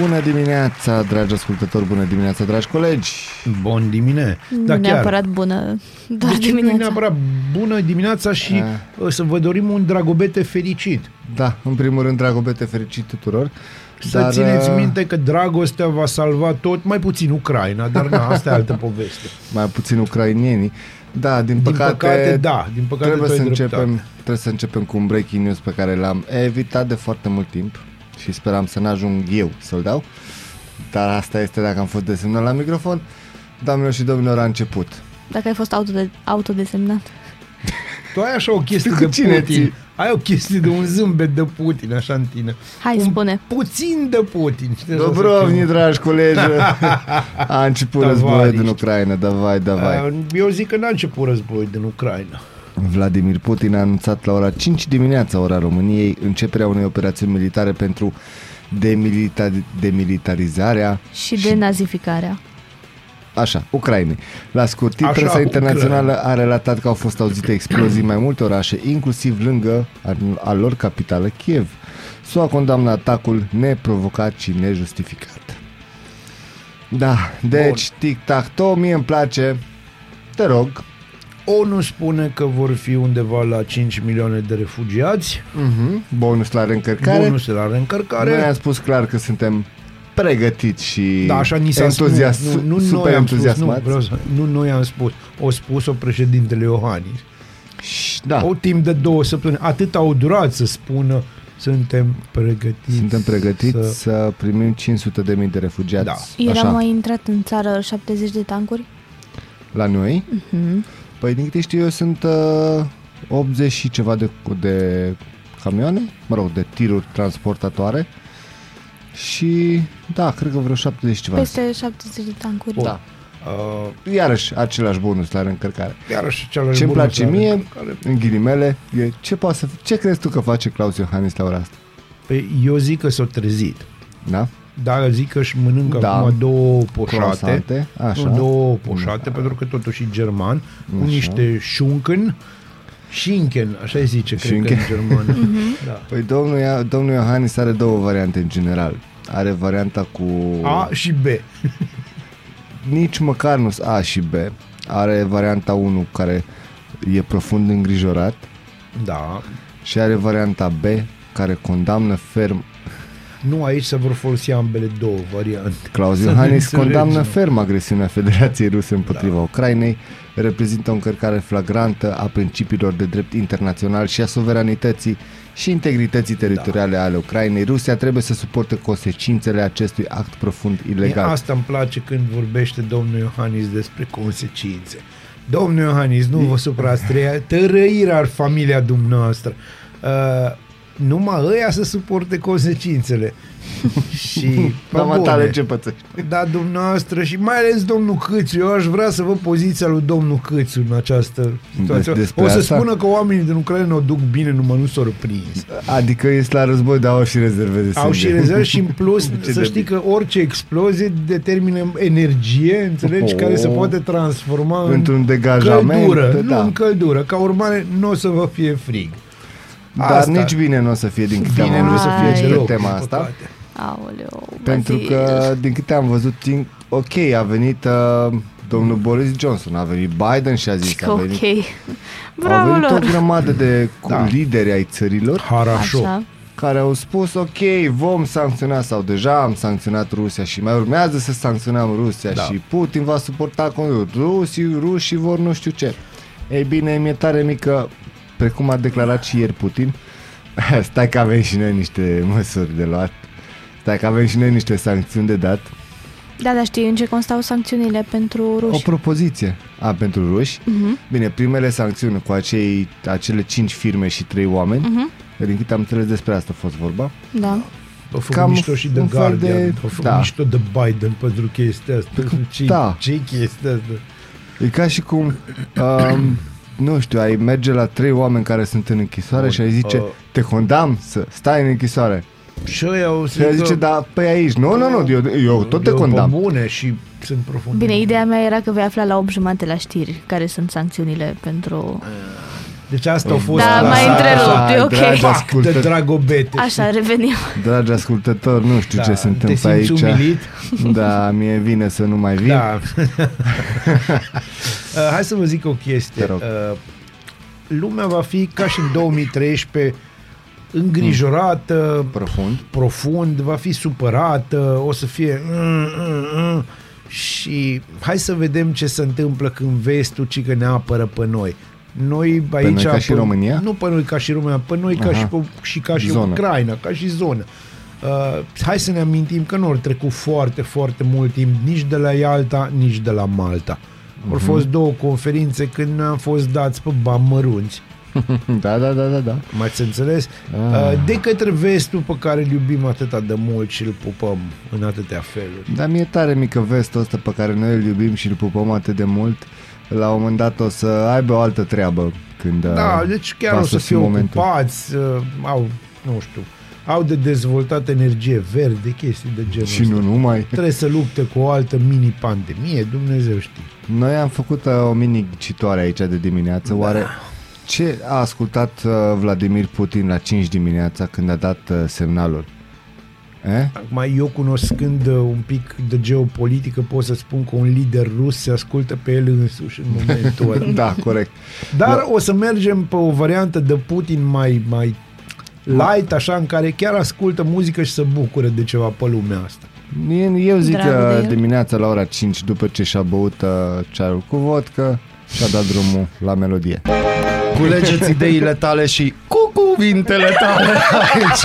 Bună dimineața, dragi ascultători, bună dimineața, dragi colegi. Bun dimine. Nu Da, chiar. neapărat bună, doar Deci nu e dimineața. neapărat bună dimineața și Ah. uh, să vă dorim un dragobete fericit. Da, în primul rând, dragobete fericit tuturor. Să Dar, țineți uh, minte că dragostea va salva tot, mai puțin Ucraina, dar na, asta e altă poveste. Mai puțin ucrainienii. Da, din Din păcate, păcate, da, din păcate trebuie tu să, ai începem, dreptate. trebuie să începem cu un breaking news pe care l-am evitat de foarte mult timp și speram să n-ajung eu să-l dau. Dar asta este dacă am fost desemnat la microfon. Doamnelor și domnilor, a început. Dacă ai fost autode- autodesemnat. Tu ai așa o chestie Cu de cine Putin. ții? Ai o chestie de un zâmbet de Putin, așa în tine. Hai, un spune. Puțin de Putin. știi, așa Dobrovni, să dragi colegi, a început Davai, războiul din ești. Ucraina, davai, davai. Uh, Eu zic că n-a început războiul din Ucraina. Vladimir Putin a anunțat la ora 5 dimineața, ora României, începerea unei operațiuni militare pentru demilita- demilitarizarea Și de nazificarea. Așa, Ucrainei. La scurt timp, Așa, presa internațională Ucraina. a relatat că au fost auzite explozii în mai multe orașe, inclusiv lângă a, a lor capitală, Kiev. SUA condamnă atacul neprovocat și nejustificat. Da, deci, tic-tac-toe, mie îmi place. Te rog. ONU spune că vor fi undeva la 5 milioane de refugiați. Uh-huh. Bonus la reîncărcare. Bonusul la reîncărcare. Noi am spus clar că suntem pregătiți și Da, așa ni s-a entuzias- spus. Nu, nu super noi am spus, nu, entuziasmați. vreau să, nu noi am spus. O spus-o președintele Iohannis. Și, da, O timp de două săptămâni. Atât au durat să spună suntem pregătiți. suntem pregătiți să, să... să primim 500 de mii de refugiați. Da. Era Așa, mai intrat în țară 70 de tancuri? la noi. Mhm. Păi din câte știu eu sunt uh, 80 și ceva de, de camioane, mă rog, de tiruri transportatoare. Și da, cred că vreo 70 și ceva. Peste 70 de tancuri. Da. Uh, Iarăși același bonus la reîncărcare. iarăși cealaltă Ce-mi bonus place la mie, reîncărcare. în ghilimele, e ce, poate să, ce crezi tu că face Claus Iohannis la ora asta? Păi eu zic că s-au trezit. Da? Dar zic că își mănâncă Da. acum două poșate. Croissante, așa. Nu, două poșate, pentru că totuși e german, cu Așa. niște șunken, Schinken, așa îi zice, cred că Schinken. în germană. da. Păi domnul, Ia- domnul Iohannis are două variante în general. Are varianta cu... A și B. Nici măcar nu A și B. Are varianta 1 care e profund îngrijorat Da. și are varianta B care condamnă ferm Nu aici se vor folosi ambele două variante. Claus Să ne Iohannis înțelegem. condamnă ferm agresiunea Federației Ruse împotriva da. Ucrainei, reprezintă o încărcare flagrantă a principiilor de drept internațional și a suveranității și integrității teritoriale da. ale Ucrainei. Rusia trebuie să suporte consecințele acestui act profund Mie ilegal. Asta îmi place când vorbește domnul Iohannis despre consecințe. Domnul Iohannis, nu vă suprați trăia- tărăirea ar familia dumneavoastră. Uh, numai ăia să suporte consecințele. și pe Mama bune. tale ce pățești? Da, dumneavoastră și mai ales domnul Câțu. Eu aș vrea să văd poziția lui domnul Câțu în această situație. Des- despre o să asta? spună că oamenii din Ucraina o duc bine, numai nu s-au prins. Adică ești la război, dar au și rezerve de Au sânge. și rezervi și în plus Ce să de știi că orice explozie determină energie, înțelegi, Oh. care se poate transforma în Într-un degajament, căldură, da. nu în căldură. Ca urmare, nu o să vă fie frig. Dar Asta. nici bine nu o să fie din câte Bine am nu o să fie Ai. deloc. tema din asta. păcate. Aoleu, Pentru Bazil. că, din câte am văzut, tin- ok, a venit uh, domnul Boris Johnson, a venit Biden și a zis, Că a venit, ok. au Bravo venit o lor. grămadă de Da. da. lideri ai țărilor Harașo. Așa. care au spus, ok, vom sancționa sau deja am sancționat Rusia și mai urmează să sancționăm Rusia Da. da. și Putin va suporta conductul. Rusii, rușii vor nu știu ce. Ei bine, mi-e tare mică, precum a declarat și ieri Putin, stai că avem și noi niște măsuri de luat, stai că avem și noi niște sancțiuni de dat. Da, dar știi în ce constau sancțiunile pentru O ruși? propoziție. A, pentru ruși? Mhm, Bine, primele sancțiuni cu acei, acele cinci firme și trei oameni, mhm, din câte am înțeles despre asta a fost vorba, Da. Au făcut Cam mișto și de un fel Guardian. de- Au făcut da. mișto de Biden pentru chestia asta. Ce, da. ce chestia asta? E ca și cum, um, nu știu, ai merge la trei oameni care sunt în închisoare Bun, și ai zice, uh, te condamn să stai în închisoare. Și ăia o Și să ai zice, da, păi aici, nu, nu, nu, eu, eu tot te eu condamn. Pe bune și sunt profund. Bine, ideea mea era că vei afla la 8 jumate la știri care sunt sancțiunile pentru... Deci asta a fost Da, la- mai întrerup, Hai, e ok. dragi Pac de ascultători, dragobete. Așa, revenim. dragi ascultători, nu știu Da, ce se te întâmplă simți aici. umilit? Da, mie vine să nu mai vin. Da. Uh, Hai să vă zic o chestie. Te rog. Uh, Lumea va fi ca și în 2013 îngrijorată, Profund. profund, va fi supărată, o să fie mm, mm, mm, și hai să vedem ce se întâmplă când vestul ci că ne apără pe noi. Noi aici... noi ca și România? Nu pe noi ca și România, pe noi ca Aha. și, pe, și ca și Zonă. Ucraina, ca și zonă. Uh, hai să ne amintim că nu au trecut foarte, foarte mult timp nici de la Ialta, nici de la Malta. Au Mhm. fost două conferințe când ne-am fost dați pe bani mărunți. Da, da, da, da, da. M-ați înțeles? Ah. Uh, De către vestul pe care îl iubim atâta de mult și îl pupăm în atâtea feluri. Dar mi-e tare mică vestul ăsta pe care noi îl iubim și îl pupăm atât de mult. La un moment dat o să aibă o altă treabă când Da, uh, deci chiar va o să sosi fie momentul. ocupați, uh, au, nu știu, au de dezvoltat energie verde, chestii de genul Și ăsta. nu numai. Trebuie să lupte cu o altă mini-pandemie, Dumnezeu știe. Noi am făcut uh, o mini citoare aici de dimineață. Oare ce a ascultat uh, Vladimir Putin la 5 dimineața când a dat uh, semnalul? Eh? Acum, eu cunoscând uh, un pic de geopolitică, pot să spun că un lider rus se ascultă pe el însuși în momentul ăla. Da, corect. Dar o să mergem pe o variantă de Putin mai, mai light, așa, în care chiar ascultă muzică și se bucură de ceva pe lumea asta. Mie- Eu zic Dragul de că el. dimineața la ora 5, după ce și-a băut uh, cearul cu vodcă, și-a dat drumul la melodie. Culegeți ideile tale și cu cuvintele tale aici.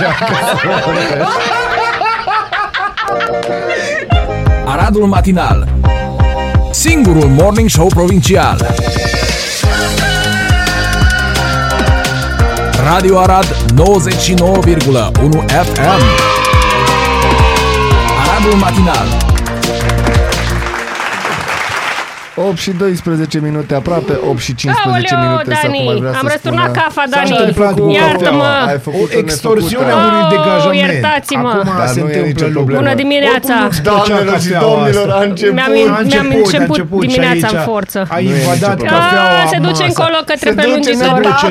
Aradul Matinal. Singurul Morning Show Provincial. Radio Arad 99,1 FM Aradul Matinal 8 și 12 minute, aproape 8 și 15 Aoleu, minute. sau Dani, cum ar vrea să am răsturnat spună. cafa, S-a Dani. întâmplat cu Iartă-mă. Ai făcut O extorsiune a Oh, unui degajament. iertați-mă. Acum Dar se nu e întâmplă nicio lucrul. problemă. Bună dimineața. Oricum nu-ți plăcea Doamnelor și cafeaua domnilor, asta. a început. Mi-am, A mi-am început, a început început și dimineața aici în forță. Ai Nu e invadat nicio cafeaua A, se duce masa. încolo către Se duce, prelungitor. ne duce.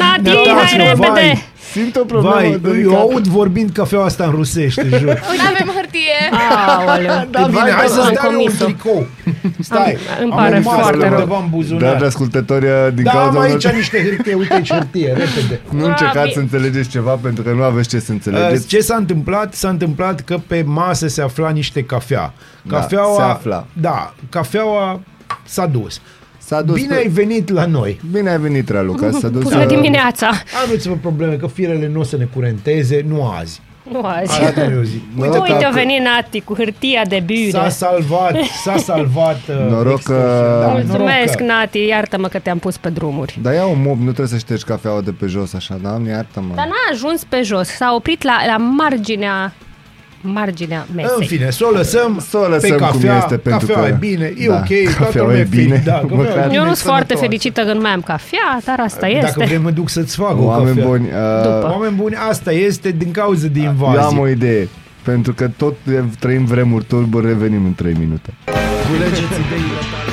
Nati, Ne hai atacă, repede. Vai. Simt o problemă. Vai, Dorica. eu aud vorbind cafeaua asta în rusește, jur. Nu avem hârtie. Aoleu. Da, bine, vai, hai da, să-ți am dea un comis-o. tricou. Stai, Am- îmi am pare o masă foarte rău. undeva în buzunar. Dragi ascultători, din Da, cauza am unor... aici niște hârtie, uite aici hârtie, repede. Nu Ah, încercați bine. să înțelegeți ceva pentru că nu aveți ce să Uh, înțelegeți. Ce s-a întâmplat? S-a întâmplat că pe masă se afla niște cafea. Da, Cafeaua, se afla. Da, cafeaua s-a dus. S-a dus Bine pe- ai venit la noi. Bine ai venit, Raluca, s-a dus... Bună uh, dimineața. Aveți-vă probleme că firele nu o să ne curenteze, nu azi. Nu azi. Asta eu zic. Uite, Uite, a tacă. venit Nati cu hârtia de S-a biure. salvat, s-a salvat uh, Noroc extorsiunea. că- Da, Mulțumesc, noroc că- Nati, iartă-mă că te-am pus pe drumuri. Dar ia un mob, nu trebuie să ștergi cafeaua de pe jos așa, da? Iartă-mă. Dar n-a ajuns pe jos, s-a oprit la, la marginea marginea mesei. În fine, să o lăsăm, Să o lăsăm pe cum cafea. este, pentru cafeaua că- e bine, e da, ok, toată cafeaua lumea e bine, Da, cafeaua e măcar. bine, Eu nu sunt foarte sănătoasă. fericită că nu mai am cafea, dar asta Dacă este. vrei mă duc să-ți fac o Oameni cafea. buni, uh, După. Oameni buni, asta este din cauza de eu invazie. am o idee. Pentru că tot trăim vremuri tulburi, revenim în 3 minute. Culegeți ideile tale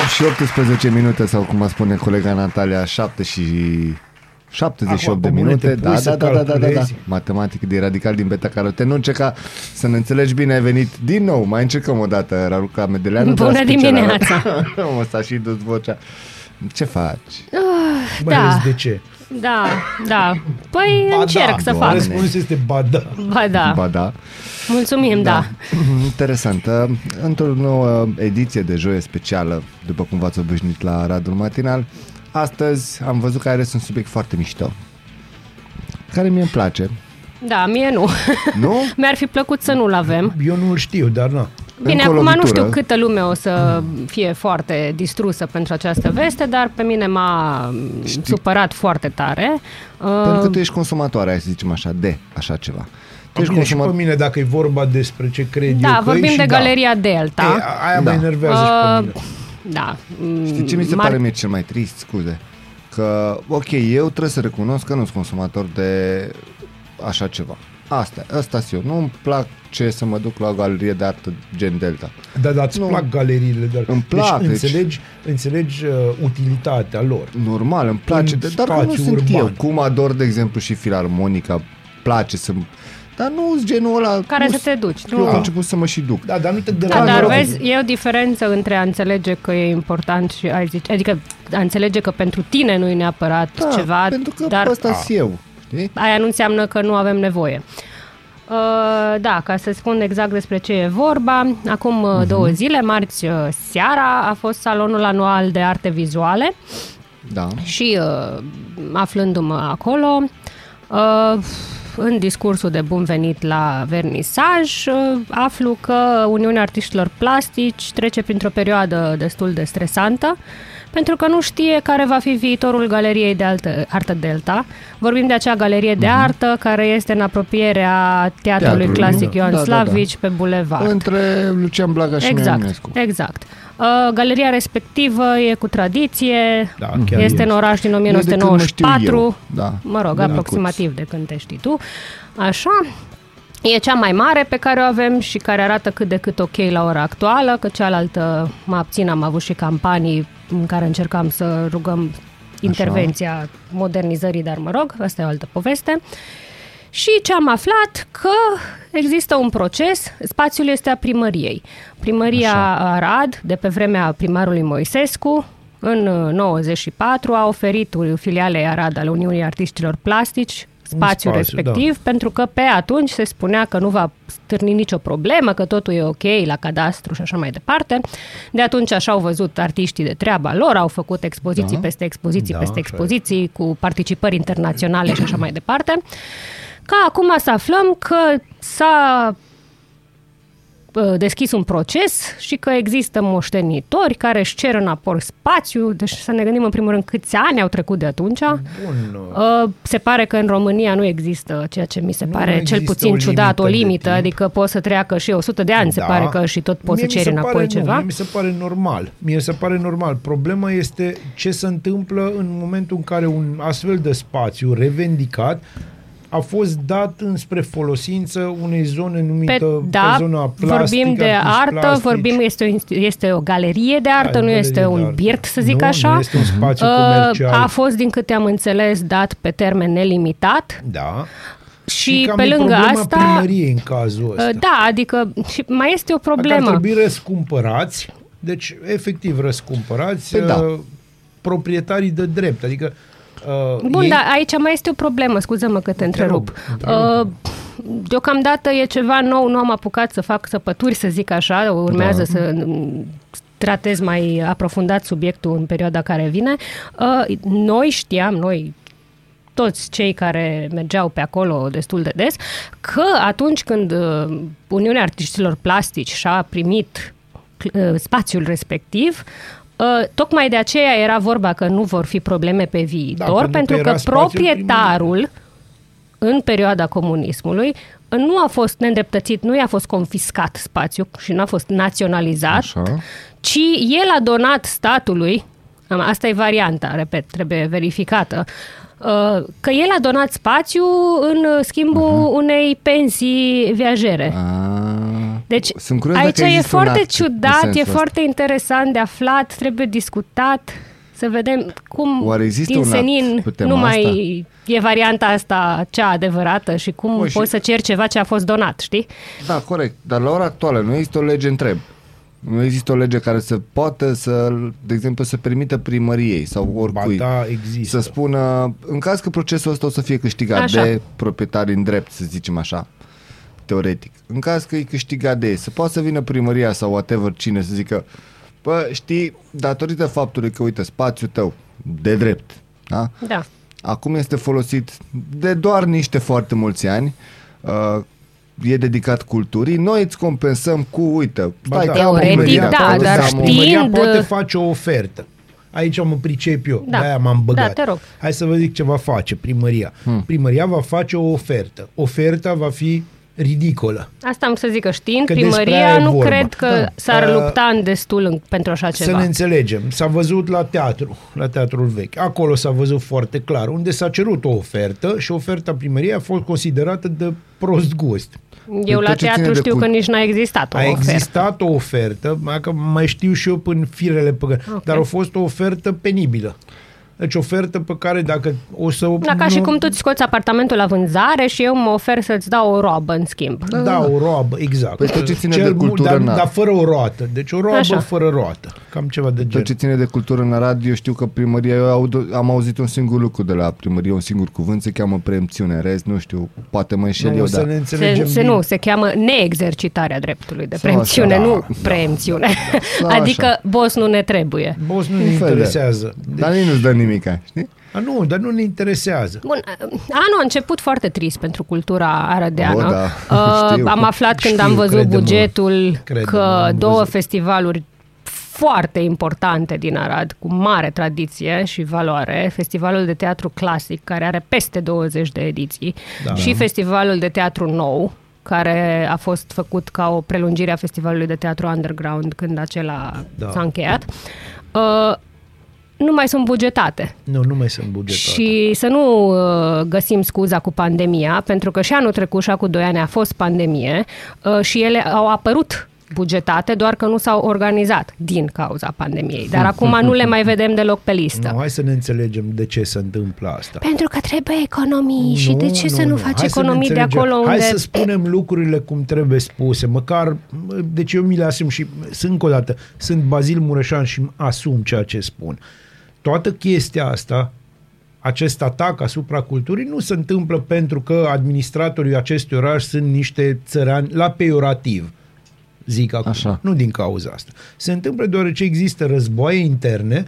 8 și 18 minute sau cum a spune colega Natalia, 7 și 78 Acum, de pe bune minute. te pui Da, să da, da, da, da, da, da. calculezi. Matematică de radical din beta carote. Nu încerca să ne înțelegi bine, ai venit din nou. Mai încercăm o dată, Raluca Medeleanu. Bună dar special, dimineața. Mă, s-a și dus vocea. Ce faci? Mai Da. ales de ce? Da, da. Păi Ba încerc da, să fac. Doamne. Răspunsul este ba da. Ba da. Ba da. Mulțumim, da. Interesant. Uh, Într-o nouă ediție de joie specială, după cum v-ați obișnuit la Radul Matinal, astăzi am văzut că are un subiect foarte mișto, care mie îmi place. Da, mie nu. Nu? Mi-ar fi plăcut să nu-l avem. Eu nu-l știu, dar na. Bine, Încă o acum nu lovitură. știu câtă lume o să fie foarte distrusă pentru această veste, dar pe mine m-a Știi- supărat foarte tare. Pentru că Uh, tu ești consumatoare, hai să zicem așa, de așa ceva. Tu ești Bine, și pe consumator... mine, dacă e vorba despre ce cred da, eu că vorbim e, și de da. Galeria Delta. Ei, aia mă Da. enervează și pe Uh, mine. Da. mm, Știi ce mi se Mar- pare mie cel mai trist, scuze? Că, ok, eu trebuie să recunosc că nu sunt consumator de așa ceva. Asta, asta eu. Nu-mi plac ce să mă duc la o galerie de artă gen Delta. Da, dar îți Nu. plac galeriile. Dar... Îmi plac, Deci, deci- înțelegi, înțelegi uh, utilitatea lor. Normal, îmi place, În de, dar nu spațiu sunt urban. eu. Cum ador, de exemplu, și filarmonica, place să dar nu sunt genul ăla. Care nu să te duci. Eu am început să mă și duc. Da, dar nu te Da, deranjează. dar mă rog. vezi, e o diferență între a înțelege că e important și ai zice, adică a înțelege că pentru tine nu e neapărat Da, ceva, pentru că dar ăsta sunt eu. Știi? aia nu înseamnă că nu avem nevoie. Uh, da, ca să spun exact despre ce e vorba, acum uh, două zile, marți uh, seara, a fost salonul anual de arte vizuale Da. și uh, aflându-mă acolo, uh, în discursul de bun venit la vernisaj, uh, aflu că Uniunea Artiștilor Plastici trece printr-o perioadă destul de stresantă, pentru că nu știe care va fi viitorul Galeriei de Altă, Artă Delta. Vorbim de acea galerie de artă care este în apropierea Teatrului Teatrului, Clasic da. Ioan Da, da, da. Slavici pe Bulevard. Între Lucian Blaga și Mihai Exact, Eminescu. exact. Uh, galeria respectivă e cu tradiție, Da, chiar este e. în oraș din Eu de când mă știu 1994, eu, da. mă rog, De aproximativ de când te știi tu. Așa, e cea mai mare pe care o avem și care arată cât de cât ok la ora actuală, că cealaltă mă abțin, am avut și campanii în care încercam să rugăm intervenția modernizării, dar mă rog, asta e o altă poveste. Și ce am aflat? Că există un proces, spațiul este a primăriei. Primăria Așa. Arad, de pe vremea primarului Moisescu, în uh, 94, a oferit filialei Arad ale Uniunii Artiștilor Plastici spațiul spațiu, respectiv, pentru că pe atunci se spunea că nu va stârni nicio problemă, că totul e ok la cadastru și așa mai departe. De atunci așa au văzut artiștii de treaba lor, au făcut expoziții Da. peste expoziții Da, peste așa e. expoziții cu participări internaționale și așa mai departe. Ca acum să aflăm că s-a uh, deschis un proces și că există moștenitori care își cer înapoi spațiu, deci să ne gândim în primul rând câți ani au trecut de atunci. Bun, uh, Uh, se pare că în România nu există ceea ce mi se Nu pare există cel puțin o ciudat, o limită de limită, timp. adică poți să treacă și 100 de ani, se Da. pare că și tot poți Mie să mi se ceri înapoi pare, ceva. Nu, mie mi se pare normal. Mie mi se pare normal. Problema este ce se întâmplă în momentul în care un astfel de spațiu revendicat a fost dat înspre folosință unei zone numită Pe, pe da, zona plastic, vorbim de artiști artă, plastici. vorbim, este o, inst- este o galerie de artă, Da, nu galerie este de un artă. birt, să zic nu, așa. Nu este un spațiu Uh, comercial. A fost, din câte am înțeles, dat pe termen nelimitat Da. și, cam pe e lângă problema asta... primăriei în cazul ăsta. uh, Da, adică și mai este o Dacă ar problemă. trebui răscumpărați, deci efectiv răscumpărați Păi da. uh, proprietarii de drept. Adică uh, Bun, ei, dar aici mai este o problemă, scuză-mă că te întrerup. rog, întrerup. Uh, deocamdată e ceva nou, nu am apucat să fac săpături, să zic așa, urmează Da. să mm, tratez mai aprofundat subiectul în perioada care vine. Uh, noi știam, noi toți cei care mergeau pe acolo destul de des, că atunci când uh, Uniunea Artiștilor Plastici și-a primit uh, spațiul respectiv, uh, tocmai de aceea era vorba că nu vor fi probleme pe viitor, pentru că pentru că, era spațiul proprietarul în perioada comunismului nu a fost neîndreptățit, nu i-a fost confiscat spațiul și nu a fost naționalizat, Așa. ci el a donat statului, am- asta e varianta, repet, trebuie verificată, uh, că el a donat spațiu în schimbul uh-huh. unei pensii viajere. A, Deci Sunt curios aici dacă e există un foarte act în ciudat, sensul e ăsta. foarte interesant de aflat, trebuie discutat, să vedem cum Oare există din un act senin pe tema nu mai e varianta asta cea adevărată și cum Bă, și- poți să ceri ceva ce a fost donat, știi? Da, corect. Dar la ora actuală nu există o lege întreb. Nu există o lege care să poată să, de exemplu, să permită primăriei sau Ba oricui da, există. să spună, în caz că procesul ăsta o să fie câștigat Așa. de proprietari în drept, să zicem așa, teoretic. În caz că e câștigat de ei, să poată să vină primăria sau whatever cine să zică, bă, știi, datorită faptului că, uite, spațiul tău, de drept, da? Da. acum este folosit de doar niște foarte mulți ani, uh, e dedicat culturii, noi îți compensăm cu, uite, Ba stai da. că am o Teoretic, primărie da, acolo, dar am o- știi- Primăria Știind- poate face o ofertă. Aici mă pricep eu, Da. de-aia m-am băgat. Da, te rog. Hai să vă zic ce va face primăria. Hmm. Primăria va face o ofertă. Oferta va fi ridicolă. Asta am să zic că știind Că despre aia primăria, e nu vorba. cred că Da. s-ar Uh, lupta în destul în, pentru așa Să ceva. ne înțelegem. S-a văzut la teatru, la teatrul vechi. Acolo s-a văzut foarte clar, unde s-a cerut o ofertă și oferta primăriei a fost considerată de prost gust. Eu Tot la ce ține teatru de știu cult- că nici n-a existat o A ofertă. existat o ofertă, mai că mai știu și eu până firele pe care, Ok. dar a fost o ofertă penibilă. Deci ofertă pe care dacă o să... Da, ca și cum tu îți scoți apartamentul la vânzare și eu mă ofer să-ți dau o roabă în schimb. Da, da, o roabă, exact. Păi tot ce ține Cel de mult, cultură, dar, na. dar fără o roată. Deci o roabă Așa. fără roată. Cam ceva de Tot genul. ce ține de cultură în Arad, eu știu că primăria, eu aud, am auzit un singur lucru de la primărie, un singur cuvânt, se cheamă preemțiune. În rest, nu știu, poate mă înșel Nu, eu, să dar... ne Se, înțelegem se, bine. nu, se cheamă neexercitarea dreptului de Sau preemțiune, așa, nu da, preemțiune. Sau adică așa. boss nu ne trebuie. Boss nu ne Un fel de- interesează. Deci, Dar nici nu-ți dă nimica, știi? a, nu, dar nu ne interesează. Bun, anul a început foarte trist pentru cultura arădeană. O, da, Uh, știu. am aflat când Știu, am văzut crede-mă. bugetul Crede-mă, că am două văzut. festivaluri foarte importante din Arad, cu mare tradiție și valoare, Festivalul de Teatru Clasic, care are peste 20 de ediții, Da. și Festivalul de Teatru Nou, care a fost făcut ca o prelungire a Festivalului de Teatru Underground când acela Da. s-a încheiat, uh, nu mai sunt bugetate. Nu, nu mai sunt bugetate. Și să nu uh, găsim scuza cu pandemia, pentru că și anul trecut și acum doi ani a fost pandemie uh, și ele au apărut bugetate, doar că nu s-au organizat din cauza pandemiei. Dar acum nu le mai vedem deloc pe listă. Nu, hai să ne înțelegem de ce se întâmplă asta. Pentru că trebuie economii și de ce să nu faci Hai să ne economii de înțelegem. acolo unde... Hai să spunem lucrurile cum trebuie spuse, măcar, deci eu mi le asum și sunt încă o dată, sunt Bazil Mureșan și îmi asum ceea ce spun. Toată chestia asta, acest atac asupra culturii nu se întâmplă pentru că administratorii acestui oraș sunt niște țărani la peiorativ zic acum. Așa. Nu din cauza asta. Se întâmplă deoarece există războaie interne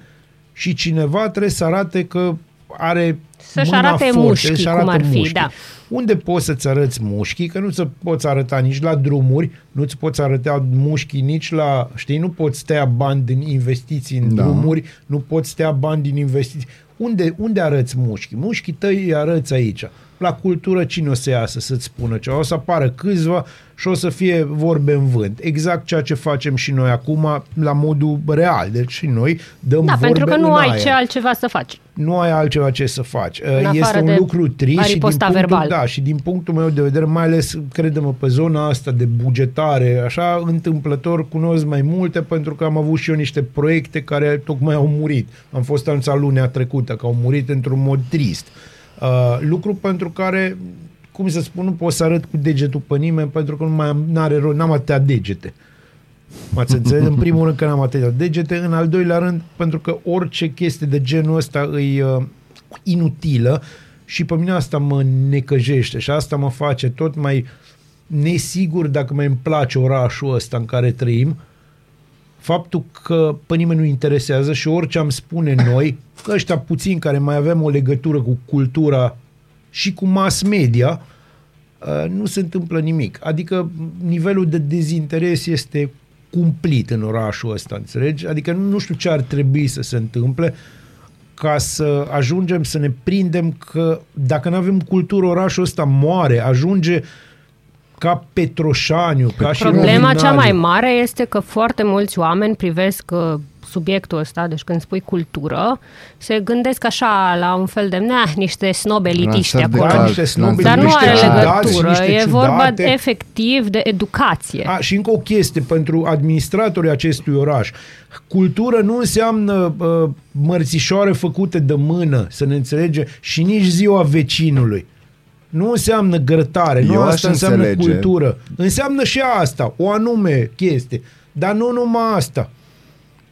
și cineva trebuie să arate că are Să-și mâna arate forte, mușchii, își cum arată ar fi, mușchii. da. Unde poți să-ți arăți mușchii, că nu ți poți arăta nici la drumuri, nu-ți poți arăta mușchii nici la, știi, nu poți tăia bani din investiții în Da. drumuri, nu poți tăia bani din investiții. Unde, unde arăți mușchii? Mușchii tăi îi arăți aici. La cultură cine o să iasă să-ți spună ceva? O să apară câțiva și o să fie vorbe în vânt. Exact ceea ce facem și noi acum la modul real. Deci și noi dăm Da, vorbe pentru că nu în ai aer ce altceva să faci. nu ai altceva ce să faci. În Este afară un de lucru trist și din, ariposta punctul, verbal. da, și din punctul meu de vedere, mai ales, credem pe zona asta de bugetare, așa, întâmplător cunosc mai multe pentru că am avut și eu niște proiecte care tocmai au murit. Am fost anunțat lunea trecută că au murit într-un mod trist. Uh, lucru pentru care, cum să spun, nu pot să arăt cu degetul pe nimeni pentru că nu mai am, n-are ro- n-am atâtea degete. M-ați înțeles? În primul rând că n-am atâtea degete, în al doilea rând pentru că orice chestie de genul ăsta îi uh, inutilă și pe mine asta mă necăjește și asta mă face tot mai nesigur dacă mai îmi place orașul ăsta în care trăim, faptul că pe nimeni nu interesează și orice am spune noi, că ăștia puțini care mai avem o legătură cu cultura și cu mass media, uh, nu se întâmplă nimic. Adică nivelul de dezinteres este cumplit în orașul ăsta, înțelegi? Adică nu, nu știu ce ar trebui să se întâmple ca să ajungem să ne prindem că dacă nu avem cultură, orașul ăsta moare, ajunge ca Petroșaniu, ca și Problema cea Rovinaliu. mai mare este că foarte mulți oameni privesc uh, subiectul ăsta, deci când spui cultură, se gândesc așa la un fel de, nah, niște snobe elitiști Lansări de acolo. Da, cal- niște snobe, Dar nu niște are ciudați și legătură, niște e vorba ciudate. efectiv de educație. A, și încă o chestie pentru administratorii acestui oraș. Cultură nu înseamnă uh, mărțișoare făcute de mână, să ne înțelege, și nici ziua vecinului. Nu înseamnă grătare, nu Eu aș asta înseamnă înțelege. cultură. Înseamnă și asta, o anume chestie. Dar nu numai asta.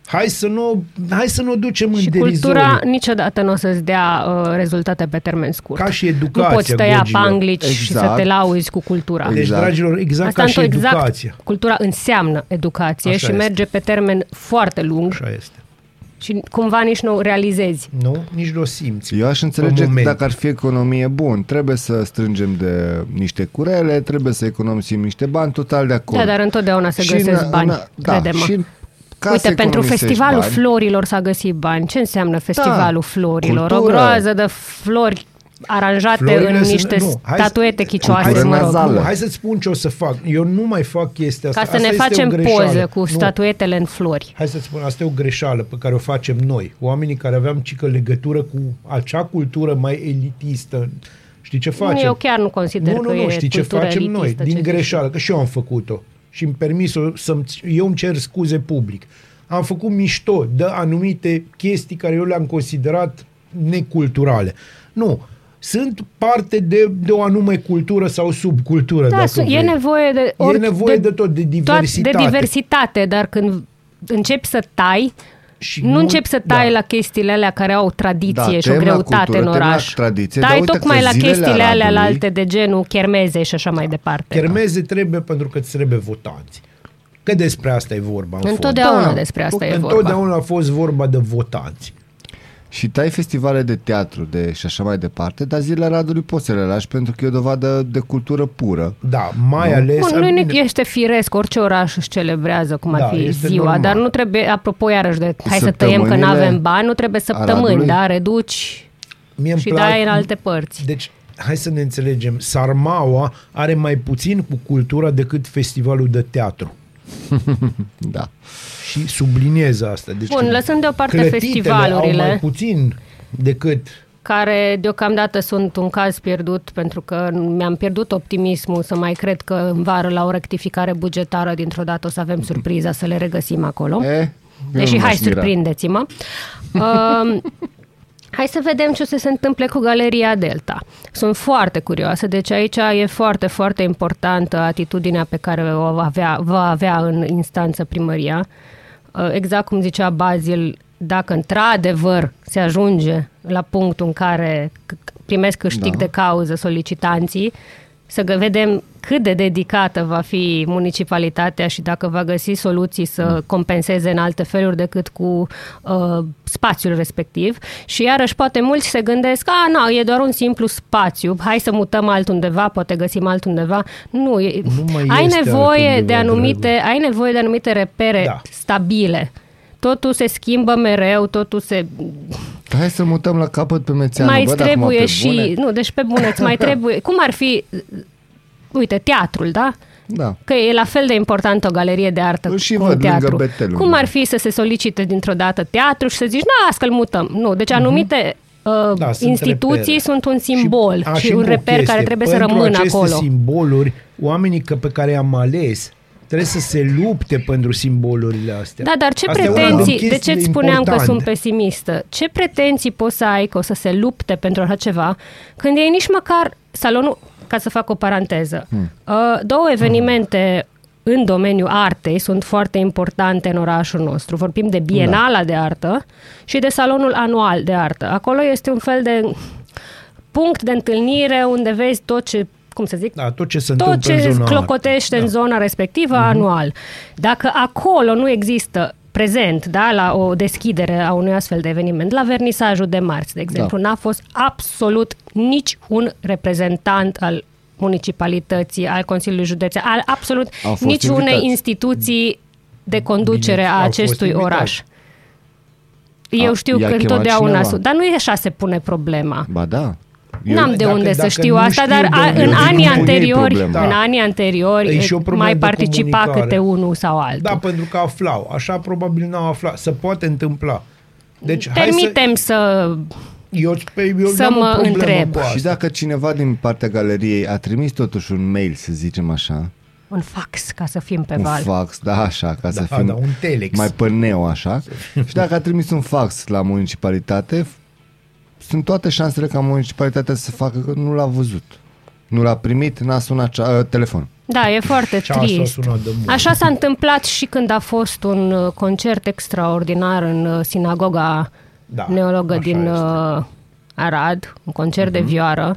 Hai să nu, hai să nu ducem Și în derizoriu. cultura niciodată nu o să-ți dea uh, rezultate pe termen scurt. Ca și nu educația, poți tăia gogilor. panglici și să Exact. te lauzi cu cultura. Deci, Exact. dragilor, exact Asta ca și într- exact, educația. cultura înseamnă educație Așa și este. merge pe termen foarte lung Așa este. Și cumva nici nu realizezi. Nu? Nici nu o simți. Eu aș Pe înțelege că moment. dacă ar fi economie bun, trebuie să strângem de niște curele, trebuie să economisim niște bani, total de acord. Da, dar întotdeauna se Și găsesc în- bani, în- da, crede-mă. și ca să Uite, pentru economisești festivalul bani, florilor s-a găsit bani. Ce înseamnă festivalul Da, florilor? cultură. O groază de flori aranjate Florile în sunt- niște nu, hai să- statuete chicioase, Cultură mă rog. nazală. Nu, hai să-ți spun ce o să fac. Eu nu mai fac chestia asta. Ca să Asta ne este facem o greșeală. poze cu Nu. statuetele în flori. Hai să-ți spun, asta e o greșeală pe care o facem noi. Oamenii care aveam cică legătură cu acea cultură mai elitistă. Știi ce facem? Eu chiar nu consider nu, că nu, nu, e știi ce cultură facem noi? elitistă, Din ce zici greșeală, că și eu am făcut-o. Și îmi permis să eu îmi cer scuze public. Am făcut mișto de anumite chestii care eu le-am considerat neculturale. Nu, sunt parte de, de o anume cultură sau subcultură, Da, dacă su- e vrei. nevoie de... E nevoie de tot, de toat- diversitate. De diversitate, dar când începi să tai, Și nu începi să tai da. la chestiile alea care au o tradiție Da, și o tem la greutate cultură, în tem la oraș. tradiție, dar tai uite tocmai că la zilele chestiile alea Aradului- alte de genul chermeze și așa mai departe. Chermeze trebuie pentru că îți trebuie votanți. Că despre asta e vorba. În Întotdeauna fond. despre asta e vorba. Întotdeauna a fost vorba de votanți. Și tai festivale de teatru de, și așa mai departe, dar zilele Radului poți să le lași pentru că e o dovadă de cultură pură. Da, mai ales... Bun, nu bine, este firesc, orice oraș își celebrează cum ar Da, fi este ziua, normal. dar nu trebuie, apropo iarăși de hai să tăiem că nu Săptămânile avem bani, nu trebuie săptămâni, Aradului? da, reduci mie îmi și plac- dai în alte părți. Deci, hai să ne înțelegem. Sarmaua are mai puțin cu cultura decât festivalul de teatru. Da. Și subliniez asta. Deci Bun, lăsând deoparte clătitele au mai festivalurile, puțin decât... care deocamdată sunt un caz pierdut pentru că mi-am pierdut optimismul să mai cred că în vară la o rectificare bugetară dintr-o dată o să avem surpriza să le regăsim acolo. E, eu Deși nu hai, m-aș mira. surprindeți-mă. Uh, hai să vedem ce o să se întâmple cu Galeria Delta. Sunt foarte curioasă, deci aici e foarte, foarte importantă atitudinea pe care o va avea, va avea în instanță primăria. Uh, exact cum zicea Bazil, dacă într-adevăr se ajunge la punctul în care c- primesc câștig Da. de cauză solicitanții, să gă- vedem cât de dedicată va fi municipalitatea și dacă va găsi soluții să compenseze în alte feluri decât cu uh, spațiul respectiv. Și iarăși poate mulți se gândesc, a, nu, e doar un simplu spațiu, hai să mutăm altundeva, poate găsim altundeva. Nu, e, Nu mai ai este nevoie altundeva, de anumite, dragul. ai nevoie de anumite repere Da. stabile. Totul se schimbă mereu, totul se Hai să mutăm la capăt pe Mețeanu. mai Bă, îți dar acum trebuie pe și, bune? nu, deci pe bune, îți mai trebuie, cum ar fi, uite, teatrul, da? Da. Că e la fel de important o galerie de artă Îl și cu văd un lângă teatru. Betelul, Cum da. ar fi să se solicite dintr-o dată teatru și să zici, nu, las că-l mutăm. Nu, deci anumite uh, Da, sunt instituții repere. sunt un simbol a, și, încă un o reper chestie. care trebuie să Pentru rămână aceste acolo. simboluri, oamenii că pe care i-am ales trebuie să se lupte pentru simbolurile astea. Da, dar ce Asta e una din pretenții, de ce chestiile îți spuneam că importante. sunt pesimistă? Ce pretenții poți să ai că o să se lupte pentru așa ceva când ei nici măcar salonul, ca să fac o paranteză, Hmm. uh, două evenimente în domeniul artei sunt foarte importante în orașul nostru. Vorbim de Bienala Da. de artă și de salonul anual de artă. Acolo este un fel de punct de întâlnire unde vezi tot ce, cum să zic, Da, tot ce se tot întâmplă în ce zona clocotește artei. în zona respectivă Mhm. anual. Dacă acolo nu există prezent, da, la o deschidere a unui astfel de eveniment, la vernisajul de marți, de exemplu, Da. n-a fost absolut nici un reprezentant al municipalității, al Consiliului Județean, al absolut Au fost nici unei invitați. instituții de conducere Bine, a au fost acestui invitați. oraș. Eu A- știu i-a că chemat întotdeauna... cineva? Sunt, dar nu e așa se pune problema. Ba da. Eu- N-am de dacă- unde să dacă știu nu asta, știu dar de a, unde în vine, anii nu e anteriori, problema. în Da. anii anteriori E și o problemă mai de participa comunicare. câte unul sau altul. Da, pentru că aflau. Așa probabil n-au aflat. Se poate întâmpla. Deci, hai Permitem să... să... Eu, eu să n-am o mă problemă întreb. Cu asta. Și dacă cineva din partea galeriei a trimis totuși un mail, să zicem așa, Un fax, ca să fim pe un val. fax, da, așa, ca să Da, fim da, un telex. mai pe neo, așa, și dacă a trimis un fax la municipalitate, sunt toate șansele ca municipalitatea să facă că nu l-a văzut. Nu l-a primit, n-a sunat cea, uh, telefon. Da, e foarte Ceasul a trist. sunat de mult. Așa s-a întâmplat și când a fost un uh, concert extraordinar în uh, sinagoga Da, neologă așa din este. uh, Arad, un concert de vioară.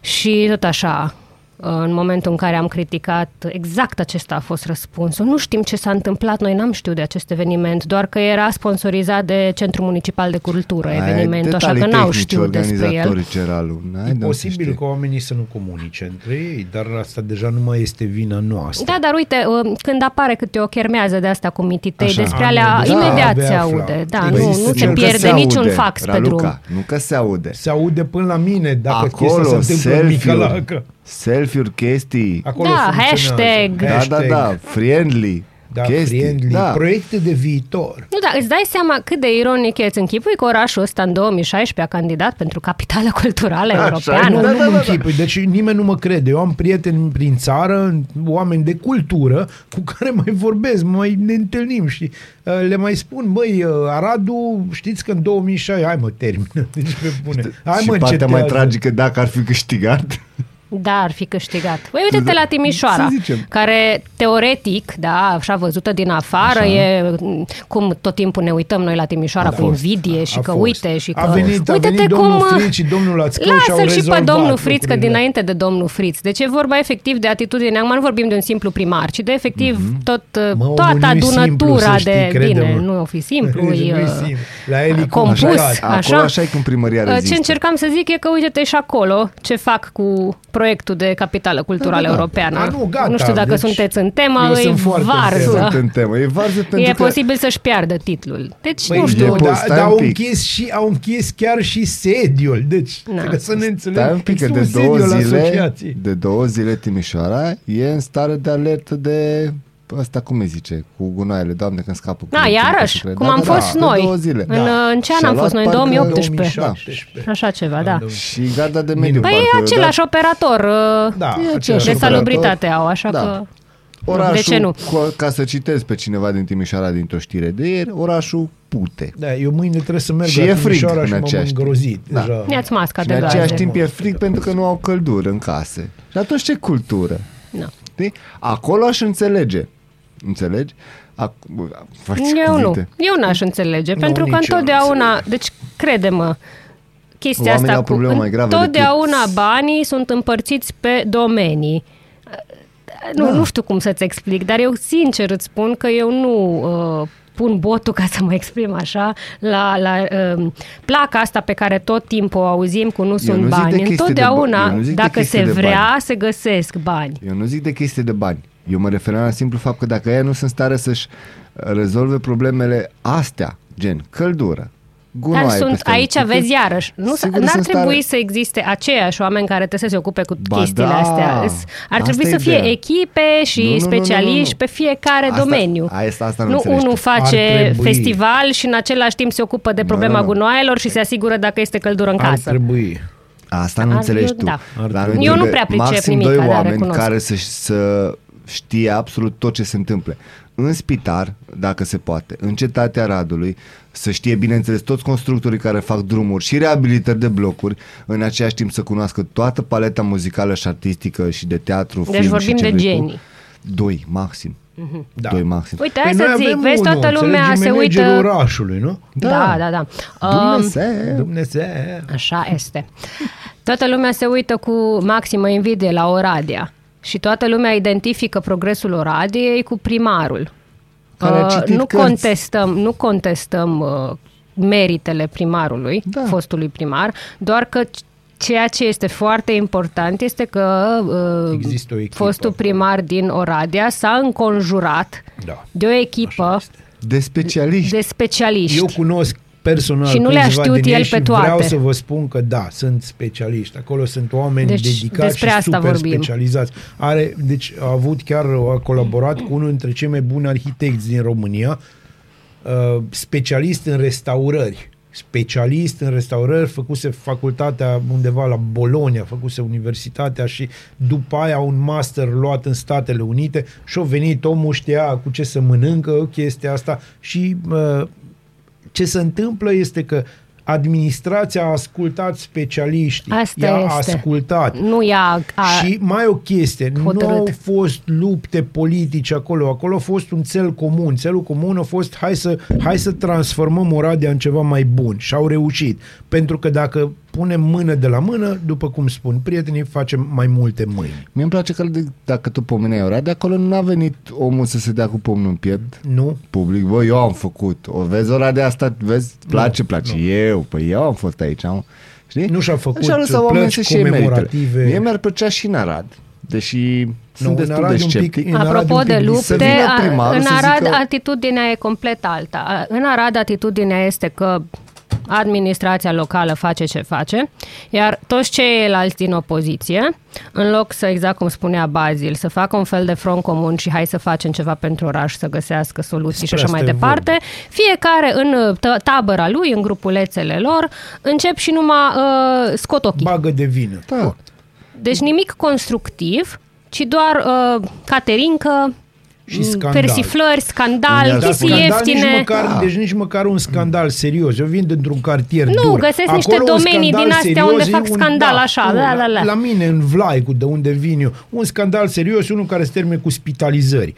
Și tot așa, uh, în momentul în care am criticat, exact acesta a fost răspunsul. Nu știm ce s-a întâmplat, noi n-am știut de acest eveniment, doar că era sponsorizat de Centrul Municipal de Cultură evenimentul, așa că detalii n-au tehnice, știut despre el. organizatorice, Ralu. N-ai E de unde să posibil știi. ca oamenii să nu comunice între ei, dar asta deja nu mai este vina noastră. Da, dar uite, uh, când apare câte o chermează de asta cu mititei, Așa. despre A, alea, nu, da, imediat abia se afla. aude. Da, Păi, nu, este nu se cel că pierde se niciun aude, fax pe Raluca, drum. Nu că se aude. Se aude până la mine dacă Acolo, chestia se întâmplă în selfie-uri, Micălacă. Selfie-uri, chestii. Acolo Da, funcționează. hashtag. Da, da, da, friendly. Da, chestii. friendly, Da. proiecte de viitor. Nu, da, îți dai seama cât de ironic e. Îți închipui că orașul ăsta în 2016 a candidat pentru capitală cultură europeană. Nu, Da, nu da, mă da, da. închipui, deci nimeni nu mă crede. Eu am prieteni prin țară, oameni de cultură, cu care mai vorbesc, mai ne întâlnim și uh, le mai spun, băi, uh, Aradu, știți că în 2006, hai mă, termină, deci pe bune. Hai și mă, partea mai încetează. tragică dacă ar fi câștigat. Da, ar fi câștigat. Păi uite-te la Timișoara, Să zicem. care teoretic, da, așa văzută din afară, Așa. e cum tot timpul ne uităm noi la Timișoara A cu fost, invidie și A că fost. uite și că... A venit, a uite-te venit cum... domnul Friț și domnul Lațcău și au Lasă-l și pe rezolvat domnul Friț, că lucrurile. dinainte de domnul Friț. Deci e vorba efectiv de atitudine, acum nu vorbim de un simplu primar, ci de efectiv tot, Mhm. Mă, omul toată nu-i simplu, adunătura să știi, de... crede-mă. Bine, nu o fi simplu, Deci e, nu-i simplu. La el e compus, complicat. așa. Acolo așa e când primăria Ce rezistă. încercam să zic e că uite-te și acolo ce fac cu proiectul de capitală culturală Da, da, da. europeană. A, nu, gata, nu știu dacă deci sunteți în temă, eu îi sunt foarte în varză. temă. Sunt în temă. E varză pentru E că... posibil să-și piardă titlul. Deci, Păi nu știu. e da, post, stai dar un au pic. închis, și, au închis chiar și sediul. Deci, Na. trebuie să ne înțelegem. Stai un pic, că Există de un două, sediu al zile, asociației. de două zile Timișoara e în stare de alertă de asta cum îi zice, cu gunoaiele, doamne, când scapă. cu Da, cuvântul, iarăși, cred. cum Da, am da, fost de noi. două zile. În, Da. în ce an Și-a am fost luat noi? parcă 2018. 2017. Așa ceva, da. Și garda de mediu. Păi parcă, e același operator uh, Da, E același de același operator. salubritate au, așa Da. că... Orașul, de ce nu? Cu, ca să citesc pe cineva din Timișoara dintr-o știre de ieri, orașul pute. Da, eu mâine trebuie să merg Și la e frig Timișoara în și m-am aceeași timp. îngrozit. Da. Deja. Ia-ți masca Și de în același gaze. timp e frig pentru că nu au căldură în case. Și atunci ce cultură? Da. Știi? Acolo aș înțelege. Înțelegi? Ac- faci Eu nu. cuvinte. Eu n-aș înțelege, Nu, pentru că nici eu nu întotdeauna, deci crede-mă, chestia Oamenii asta au probleme mai grave întotdeauna decât- banii sunt împărțiți pe domenii. Nu, Da. nu știu cum să-ți explic, dar eu sincer îți spun că eu nu uh, pun botul, ca să mă exprim așa, la, la uh, placa asta pe care tot timpul o auzim cu nu sunt nu zic de bani. chestii de ba- Întotdeauna, eu nu zic de dacă chestii se de vrea, bani. se găsesc bani. Eu nu zic de chestii de bani. Eu mă referam la simplu fapt că dacă ei nu sunt stare să-și rezolve problemele astea, gen căldură, gunoaie Dar sunt peste aici, tot, vezi iarăși, nu s- sigur n-ar sunt trebui stare- să existe aceiași oameni care trebuie să se ocupe cu Ba chestiile da, astea. Ar asta trebui e să fie ideea. echipe și Nu, nu, nu, nu, specialiști nu, nu. pe fiecare Asta- domeniu. asta- asta nu nu înțelegi unul tu. face Ar trebui. festival și în același timp se ocupă de problema nu, nu. gunoaielor și se asigură dacă este căldură în Ar casă. trebui. Asta nu Ar- înțelegi eu- tu. da. Ar Dar trebui. Eu nu trebuie prea pricep maxim nimic, doi dar oameni recunosc. care să, să știe absolut tot ce se întâmplă. În spitar, dacă se poate, în cetatea Radului, să știe, bineînțeles, toți constructorii care fac drumuri și reabilitări de blocuri, în același timp să cunoască toată paleta muzicală și artistică și de teatru, Deci film vorbim și ce de vrei tu. genii. Doi, maxim. Da. Doi, maxim. Uite, Păi hai noi să zic, avem vezi, unul, toată lumea înțelegi, se managerul uită... orașului, nu? Da, da, da. Um, Dumnezeu! Dumnezeu. Așa este. Toată lumea se uită cu maximă invidie la Oradea și toată lumea identifică progresul Oradiei cu primarul. Care a Uh, citit nu cărți. contestăm, nu contestăm uh, meritele primarului, Da. fostului primar, doar că c- ceea ce este foarte important este că uh, Există o echipă fostul acolo. primar din Oradea s-a înconjurat Da. de o echipă Așa este. De specialiști. de specialiști. Eu cunosc personal Și nu le-a câțiva știut din el ei pe și toate. vreau să vă spun că da, sunt specialiști. Acolo sunt oameni Deci, dedicați despre și asta super vorbim. specializați. Are, deci a avut chiar, a colaborat cu unul dintre cei mai buni arhitecți din România, uh, specialist în restaurări. Specialist în restaurări, făcuse facultatea undeva la Bologna, făcuse universitatea și după aia un master luat în Statele Unite și a venit omul, știa cu ce să mănâncă chestia asta și uh, ce se întâmplă este că Administrația a ascultat specialiștii. Asta i-a este. ascultat. Nu ia... A, Și mai o chestie, hotărât. nu au fost lupte politice acolo, acolo a fost un cel comun. Celul comun a fost hai să, hai să transformăm Oradea în ceva mai bun și au reușit. Pentru că dacă punem mână de la mână, după cum spun prietenii, facem mai multe mâini. Mie îmi place că de, dacă tu pomeneai ora, de acolo nu a venit omul să se dea cu pumnul în piept Nu? public. Bă, eu am făcut. O vezi ora de asta, vezi, place, place. Eu, păi eu am fost aici. Am, știi? Nu și-a făcut Așa lăsau oamenii plăci să-și iei meritele. comemorative. Mie mi-ar plăcea și în Arad. Deși sunt în destul Arad de e un pic- sceptic. în Arad Apropo un pic de diferit. lupte, Să vină a- primarul în să Arad zică- atitudinea e complet alta. A- În Arad atitudinea este că administrația locală face ce face, iar toți ceilalți din opoziție, în loc să, exact cum spunea Bazil, să facă un fel de front comun și hai să facem ceva pentru oraș, să găsească soluții Despre și așa mai asta e departe, fiecare în tă- tabăra lui, în grupulețele lor, încep și numai uh, scot ochii. Bagă de vină. Da. Deci nimic constructiv, ci doar uh, caterincă, Și m, scandal. persiflări, scandal, Dar chestii scandal ieftine. Nici măcar, da. Deci nici măcar un scandal serios. Eu vin dintr-un cartier Nu, dur. găsesc niște Acolo un domenii scandal din astea serios unde e fac scandal, așa, nu, da, da, la, da. La mine, în Vlaicu, de unde vin eu, un scandal serios e unul care se termine cu spitalizări.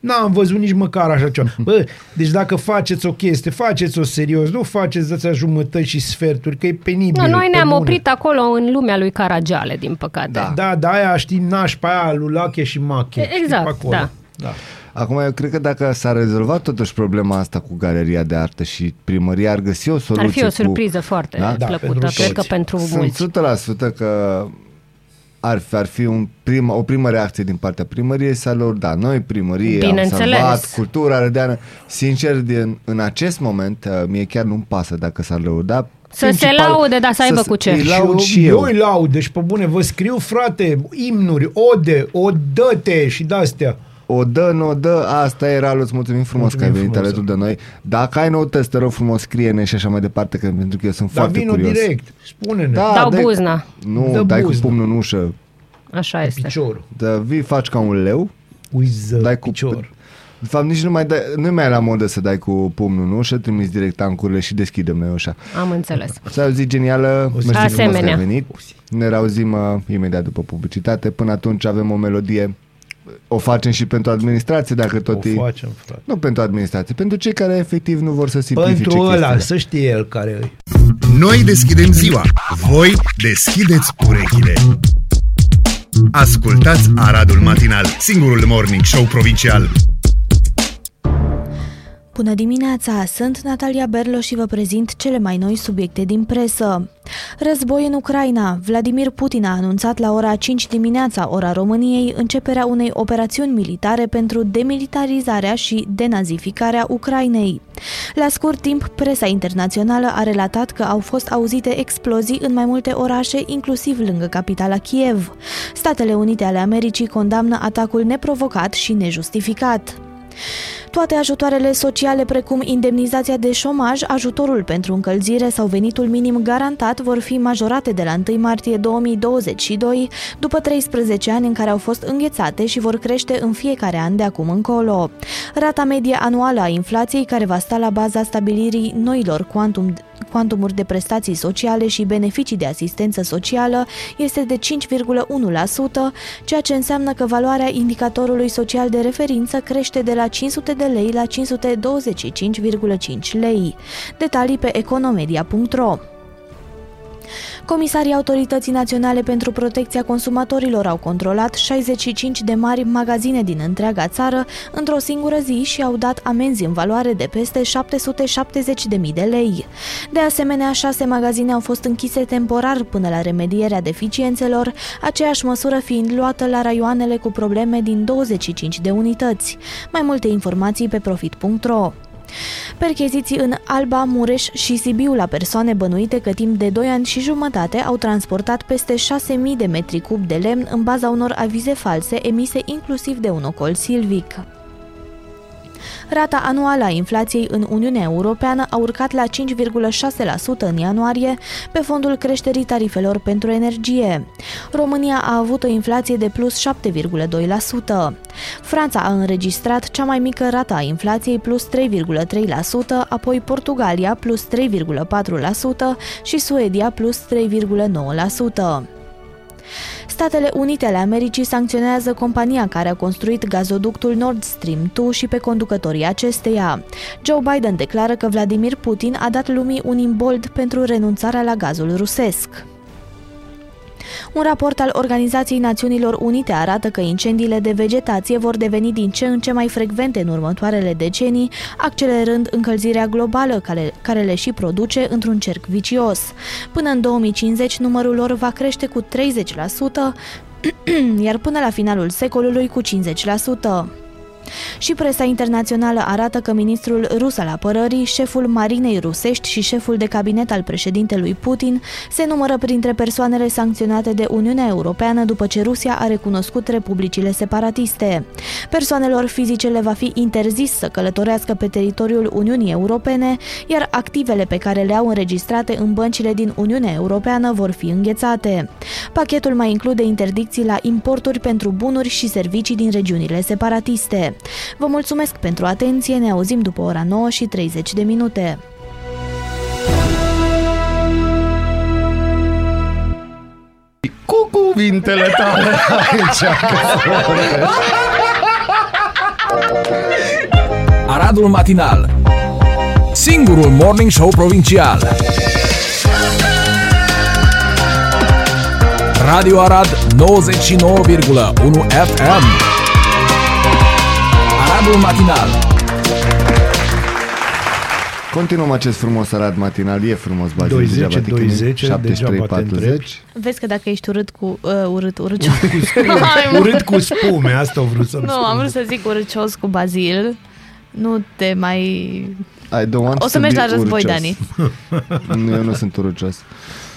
N-am văzut nici măcar așa ceva. Bă, deci dacă faceți o chestie, faceți-o serios, nu faceți de jumătăți și sferturi, că e penibil. Nu, noi pe ne-am bune. oprit acolo în lumea lui Caragiale, din păcate. Da. Da, da, aia știi nașpa aia, lulache și mache. E- știi, exact, pe acolo. da. Da. Acum, eu cred că dacă s-a rezolvat totuși problema asta cu galeria de artă și primăria ar găsi o soluție Ar fi o cu... surpriză foarte Da? Da, plăcută, pentru cred că toți. pentru mulți. Sunt 100% că ar fi, ar fi un prim, o primă reacție din partea primăriei să lăuda. Noi, primărie, am Bineînțeles. salvat cultura rădeană. Sincer, din, în acest moment, uh, mie chiar nu-mi pasă dacă s-ar lăuda. Să se laude, dar să aibă cu ce. Îi laud și și eu, eu. îi laud, deci pe bune, vă scriu, frate, imnuri, ode, o dă-te și de-astea. O dă, nu o dă, asta era, îți mulțumim frumos Mulțumim că ai venit frumos. alături de noi. Dacă ai noutăți, te rog frumos, scrie-ne și așa mai departe, că, pentru că eu sunt Dar foarte vino curios. direct, spune-ne. Da, Dau dai- buzna. Nu, Dă dai buzna. cu pumnul în ușă. Așa este. Piciorul. Dă, vii, faci ca un leu. Uiză, Dai cu picior. De fapt, nici nu mai, dai, nu mai e la modă să dai cu pumnul în ușă, trimiți direct tancurile și deschidem noi ușa. Am înțeles. Să ai o zi genială, O zi mersi frumos că Asemenea. ai venit. Ne reauzim uh, imediat după publicitate. Până atunci avem o melodie. O facem și pentru administrație, dacă tot O e... facem, frate. Nu pentru administrație, pentru cei care efectiv nu vor să simplifice Pentru ăla, chestiile. să știe el care e. Noi deschidem ziua. Voi deschideți urechile. Ascultați Aradul Matinal, singurul morning show provincial. Bună dimineața! Sunt Natalia Berlo și vă prezint cele mai noi subiecte din presă. Război în Ucraina. Vladimir Putin a anunțat la ora 5 dimineața, ora României, începerea unei operațiuni militare pentru demilitarizarea și denazificarea Ucrainei. La scurt timp, presa internațională a relatat că au fost auzite explozii în mai multe orașe, inclusiv lângă capitala Kiev. Statele Unite ale Americii condamnă atacul neprovocat și nejustificat. Toate ajutoarele sociale, precum indemnizația de șomaj, ajutorul pentru încălzire sau venitul minim garantat, vor fi majorate de la 1 martie 2022, după 13 ani în care au fost înghețate și vor crește în fiecare an de acum încolo. Rata medie anuală a inflației, care va sta la baza stabilirii noilor quantum cuantumuri de prestații sociale și beneficii de asistență socială este de 5,1%, ceea ce înseamnă că valoarea indicatorului social de referință crește de la 500 de lei la 525,5 lei. Detalii pe economedia.ro Comisarii Autorității Naționale pentru Protecția Consumatorilor au controlat 65 de mari magazine din întreaga țară într-o singură zi și au dat amenzi în valoare de peste 770.000 de lei. De asemenea, șase magazine au fost închise temporar până la remedierea deficiențelor, aceeași măsură fiind luată la raioanele cu probleme din 25 de unități. Mai multe informații pe profit.ro Percheziții în Alba, Mureș și Sibiu la persoane bănuite că timp de 2 ani și jumătate au transportat peste 6.000 de metri cub de lemn în baza unor avize false emise inclusiv de un ocol silvic. Rata anuală a inflației în Uniunea Europeană a urcat la 5,6% în ianuarie pe fondul creșterii tarifelor pentru energie. România a avut o inflație de plus 7,2%. Franța a înregistrat cea mai mică rată a inflației plus 3,3%, apoi Portugalia plus 3,4% și Suedia plus 3,9%. Statele Unite ale Americii sancționează compania care a construit gazoductul Nord Stream 2 și pe conducătorii acesteia. Joe Biden declară că Vladimir Putin a dat lumii un imbold pentru renunțarea la gazul rusesc. Un raport al Organizației Națiunilor Unite arată că incendiile de vegetație vor deveni din ce în ce mai frecvente în următoarele decenii, accelerând încălzirea globală care, care le și produce într-un cerc vicios. Până în 2050, numărul lor va crește cu 30%, iar până la finalul secolului cu 50%. Și presa internațională arată că ministrul rus al apărării, șeful marinei rusești și șeful de cabinet al președintelui Putin se numără printre persoanele sancționate de Uniunea Europeană după ce Rusia a recunoscut republicile separatiste. Persoanelor fizice le va fi interzis să călătorească pe teritoriul Uniunii Europene, iar activele pe care le au înregistrate în băncile din Uniunea Europeană vor fi înghețate. Pachetul mai include interdicții la importuri pentru bunuri și servicii din regiunile separatiste. Vă mulțumesc pentru atenție, ne auzim după ora 9 și 30 de minute. Cu cuvintele tale aici. Aradul Matinal Singurul Morning Show Provincial Radio Arad 99,1 FM Aradul Matinal Continuăm acest frumos arat matinal. E frumos, Bazil. 210, degeaba te chinui. 210, 73, degeaba te 40. Vezi că dacă ești urât cu... Uh, urât, urât, Urât cu spume, asta au vrut să-mi Nu, spun. am vrut să zic urâcios cu Bazil. Nu te mai... I don't want O să to mergi be la război, urcios. Dani. Nu, eu nu sunt urcios.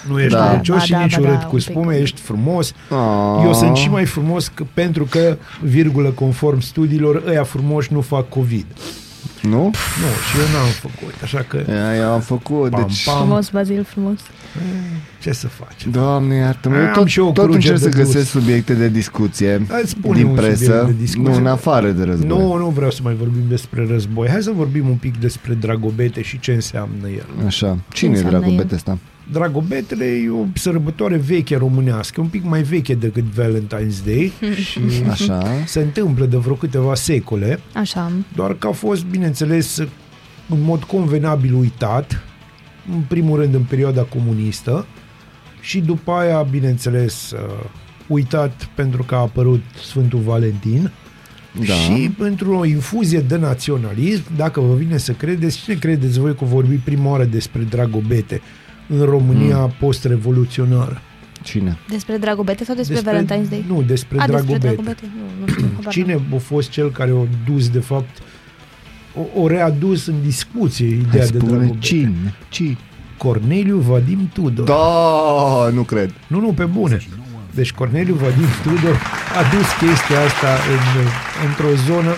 Nu ești Da. urâcios Ba și da, nici ba da, urât un cu pic. spume, ești frumos. Ah. Eu sunt și mai frumos că, pentru că, virgulă, conform studiilor, ăia frumoși nu fac COVID. Nu? Nu, și eu n-am făcut, așa că, Ia, eu am făcut, pam, deci... pam, Frumos, Bazil, frumos. ce să facem? Doamne, iartă-mă, eu Am tot, și eu o tot cruce încerc să de dus. găsesc subiecte de discuție Hai, spune din un subiect presă, de discuție. nu în afară de război. Nu, nu vreau să mai vorbim despre război. Hai să vorbim un pic despre Dragobete și ce înseamnă el. Așa, cine e înseamnă dragobete ăsta? Dragobetele e o sărbătoare veche românească, un pic mai veche decât Valentine's Day. Și Așa, se întâmplă de vreo câteva secole, Așa. doar că a fost, bineînțeles, în mod convenabil uitat, în primul rând în perioada comunistă și după aia, bineînțeles, uh, uitat pentru că a apărut Sfântul Valentin. Da. și pentru o infuzie de naționalism, dacă vă vine să credeți, cine credeți voi că vorbi prima oară despre Dragobete în România Mm. post-revoluționară? Cine? Despre Dragobete sau despre, Valentine's Day? Nu, despre A, Dragobete. despre Dragobete. Nu, nu știu. habar Cine n-am. a fost cel care a dus, de fapt, o, o readus în discuție Hai ideea de spune Dragobete? cine? Cine? Corneliu Vadim Tudor. Da, nu cred. Nu, nu, pe bune. Deci Corneliu Vadim Tudor a dus chestia asta în, într-o zonă,